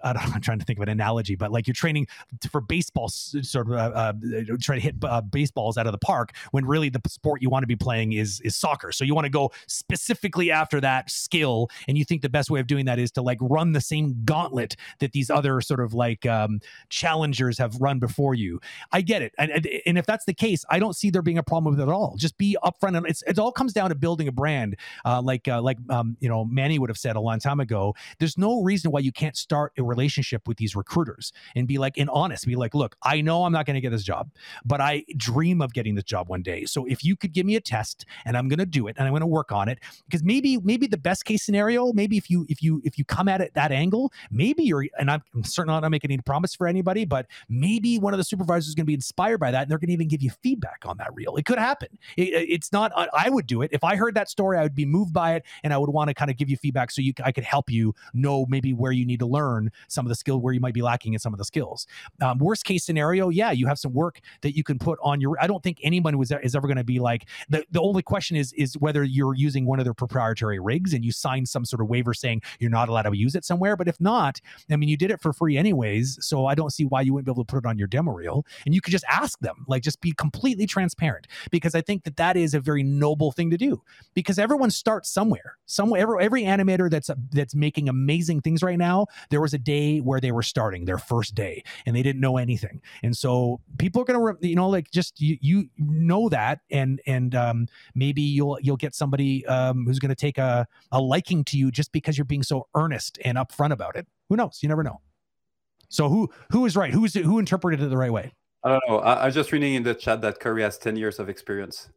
I don't, I'm trying to think of an analogy, but like you're training for baseball, sort of uh, uh, try to hit uh, baseballs out of the park when really the sport you want to be playing is is soccer. So you want to go specifically after that skill, and you think the best way of doing that is to like run the same gauntlet that these other sort of like um, challengers have run before you. I get it, and, and and if that's the case, I don't see there being a problem with it at all. Just be upfront, and it's it all comes down to building a brand, uh, like uh, like um, you know Manny would have said a long time ago. There's no reason why you can't start a relationship with these recruiters and be like, and honest, be like, look, I know I'm not going to get this job, but I dream of getting this job one day. So if you could give me a test, and I'm going to do it, and I'm going to work on it, because maybe maybe the best case scenario, maybe if you if you if you come at it that angle, maybe you're, and I'm, I'm certainly not making any promise for anybody, but maybe one of the supervisors is going to be inspired by that, and they're going to even give you feedback on that reel. It could happen. It, it's not. I I would do it if I heard that story. I would be moved by it, and I would want to kind of give you feedback so you I could help you know maybe where you need to learn some of the skill where you might be lacking in some of the skills. Um, worst case scenario, yeah, you have some work that you can put on your. I don't think anyone was is ever going to be like the the only question is is whether you're using one of their proprietary rigs and you sign some sort of waiver saying you're not allowed to use it somewhere. But if not, I mean, you did it for free anyways, so I don't see why you wouldn't be able to put it on your demo reel. And you could just ask them, like, just be completely transparent, because I think that that is a very noble thing to do. Because everyone starts somewhere. Somewhere, every, every animator that's that's making amazing things right now, there was a day where they were starting their first day and they didn't know anything, and so people are gonna, you know, like just you, you know that, and and um, maybe you'll you'll get somebody um, who's gonna take a a liking to you just because you're being so earnest and upfront about it. Who knows? You never know. So who who is right? Who's who interpreted it the right way? I don't know. I, I was just reading in the chat that Curry has 10 years of experience.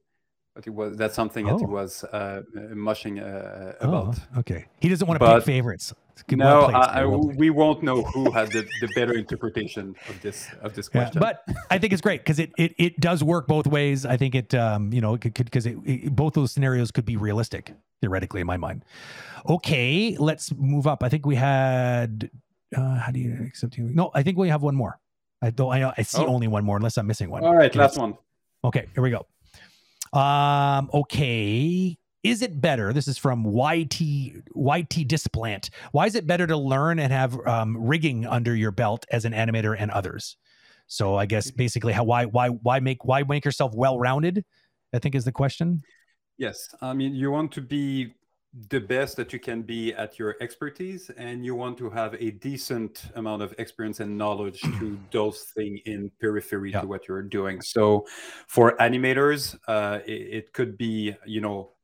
But it was that's something that he Oh. was uh, mushing uh, Oh, about. okay. He doesn't want to But- pick favorites. No, well played, I, Steve, I, well played. we won't know who had the, the better interpretation of this of this Yeah, question. but I think it's great because it, it it does work both ways. I think it um you know it could because it, it, both those scenarios could be realistic theoretically in my mind. Okay, let's move up. I think we had uh how do you accept you? No, I think we have one more. I don't. I, I see Oh. only one more unless I'm missing one. All right, Okay, last one. Okay, here we go. Um, okay. Is it better? This is from YT YT Displant. Why is it better to learn and have um, rigging under your belt as an animator and others? So I guess basically how why why why make why make yourself well rounded? I think is the question. Yes, I mean you want to be the best that you can be at your expertise, and you want to have a decent amount of experience and knowledge to (clears throat) those things in periphery Yeah. to what you're doing. So, for animators, uh, it, it could be you know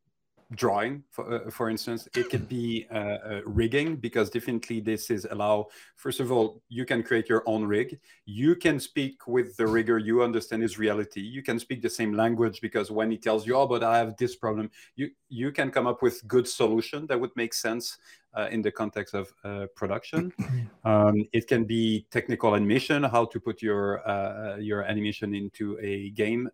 drawing for, uh, for instance it could be uh, uh, rigging because definitely this is allow first of all you can create your own rig. You can speak with the rigger you understand his reality. You can speak the same language because when he tells you oh but i have this problem you you can come up with good solution that would make sense uh, in the context of uh, production. (clears throat) Um, it can be technical animation how to put your uh, your animation into a game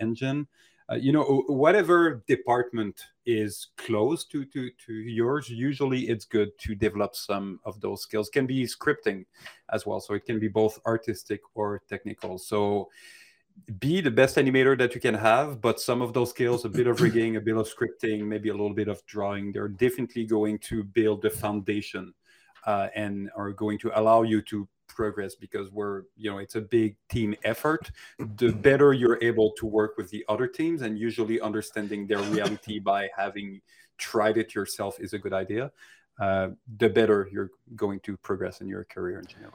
engine Uh, you know whatever department is close to, to to yours usually it's good to develop some of those skills. Can be scripting as well so it can be both artistic or technical. So be the best animator that you can have but some of those skills a bit of rigging a bit of scripting maybe a little bit of drawing they're definitely going to build the foundation uh, and are going to allow you to progress because we're you know it's a big team effort. The better you're able to work with the other teams and usually understanding their reality (laughs) by having tried it yourself is a good idea uh, the better you're going to progress in your career in general.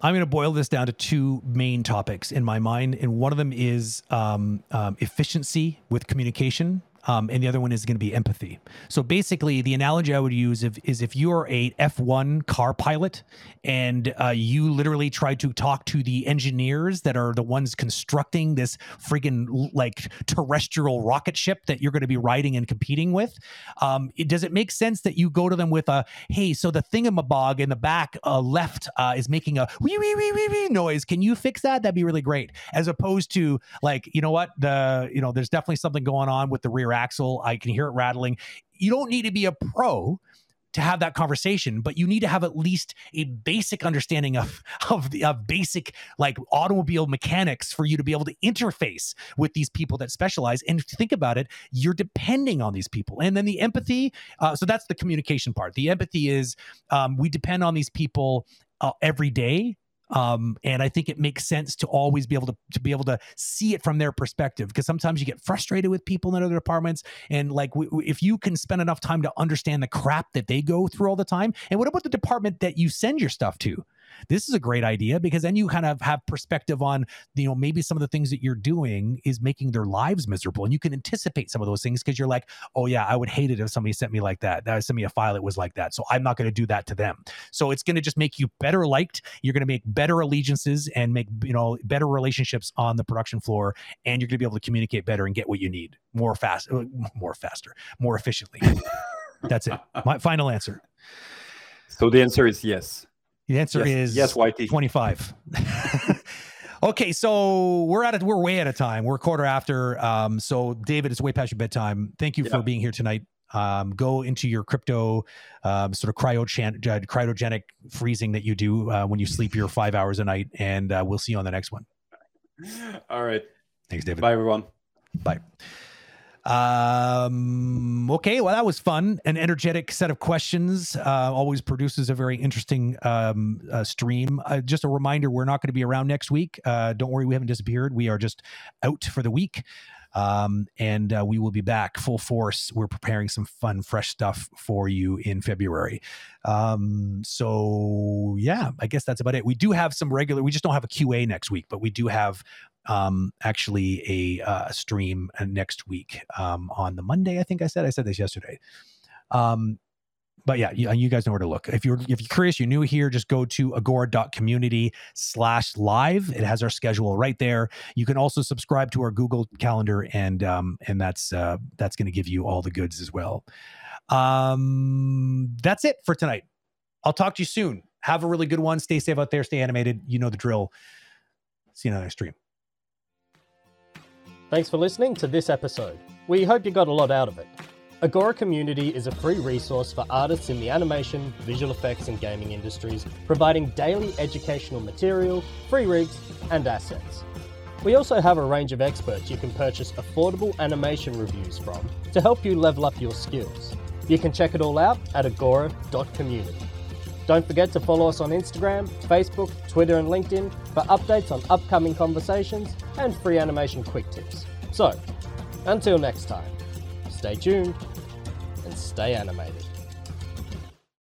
I'm going to boil this down to two main topics in my mind, and one of them is um, um, efficiency with communication um, and the other one is going to be empathy. So basically, the analogy I would use if, is if you are a F1 car pilot and uh, you literally try to talk to the engineers that are the ones constructing this friggin' like terrestrial rocket ship that you're going to be riding and competing with, um, it, does it make sense that you go to them with a, hey, so the thingamabog in the back uh, left uh, is making a wee wee wee wee wee noise. Can you fix that? That'd be really great. As opposed to like, you know what, the you know, there's definitely something going on with the rear axle. I can hear it rattling. You don't need to be a pro to have that conversation, but you need to have at least a basic understanding of (laughs) of the of basic like automobile mechanics for you to be able to interface with these people that specialize. And think about it, you're depending on these people. And then the empathy. Uh, so that's the communication part. The empathy is um, we depend on these people uh, every day um, and I think it makes sense to always be able to, to be able to see it from their perspective because sometimes you get frustrated with people in other departments. And like, w- w- if you can spend enough time to understand the crap that they go through all the time, and what about the department that you send your stuff to? This is a great idea because then you kind of have perspective on you know maybe some of the things that you're doing is making their lives miserable. And you can anticipate some of those things because you're like oh yeah i would hate it if somebody sent me like that that sent me a file it was like that. So i'm not going to do that to them. So it's going to just make you better liked. You're going to make better allegiances and make you know better relationships on the production floor and you're going to be able to communicate better and get what you need more fast uh, more faster more efficiently. That's it. My final answer. So the answer is yes the answer yes, is yes, YT. 25. (laughs) okay, so we're at it. We're way out of time. We're a quarter after. Um, so David, it's way past your bedtime. Thank you yeah. for being here tonight. Um, go into your crypto um, sort of cryogen- uh, cryogenic freezing that you do uh, when you sleep your five hours a night, and uh, we'll see you on the next one. All right. Thanks, David. Bye, everyone. Bye. Um, okay, well, that was fun. An energetic set of questions. Uh, always produces a very interesting um, uh, stream. Uh, just a reminder we're not going to be around next week. Uh, don't worry, we haven't disappeared. We are just out for the week. Um, and uh, we will be back full force. We're preparing some fun, fresh stuff for you in February. Um, so yeah, I guess that's about it. We do have some regular. We just don't have a QA next week, but we do have um, actually a uh, stream uh, next week um, on the Monday. I think I said I said this yesterday. Um, but yeah, you, you, guys know where to look. If you're if you're curious, you're new here, just go to agora.community slash live. It has our schedule right there. You can also subscribe to our Google Calendar, and um, and that's uh, that's going to give you all the goods as well. Um, that's it for tonight. I'll talk to you soon. Have a really good one. Stay safe out there. Stay animated. You know the drill. See you on the next stream. Thanks for listening to this episode. We hope you got a lot out of it. Agora Community is a free resource for artists in the animation, visual effects, and gaming industries, providing daily educational material, free rigs, and assets. We also have a range of experts you can purchase affordable animation reviews from to help you level up your skills. You can check it all out at agora.community. Don't forget to follow us on Instagram, Facebook, Twitter, and LinkedIn for updates on upcoming conversations and free animation quick tips. So, until next time, stay tuned and stay animated.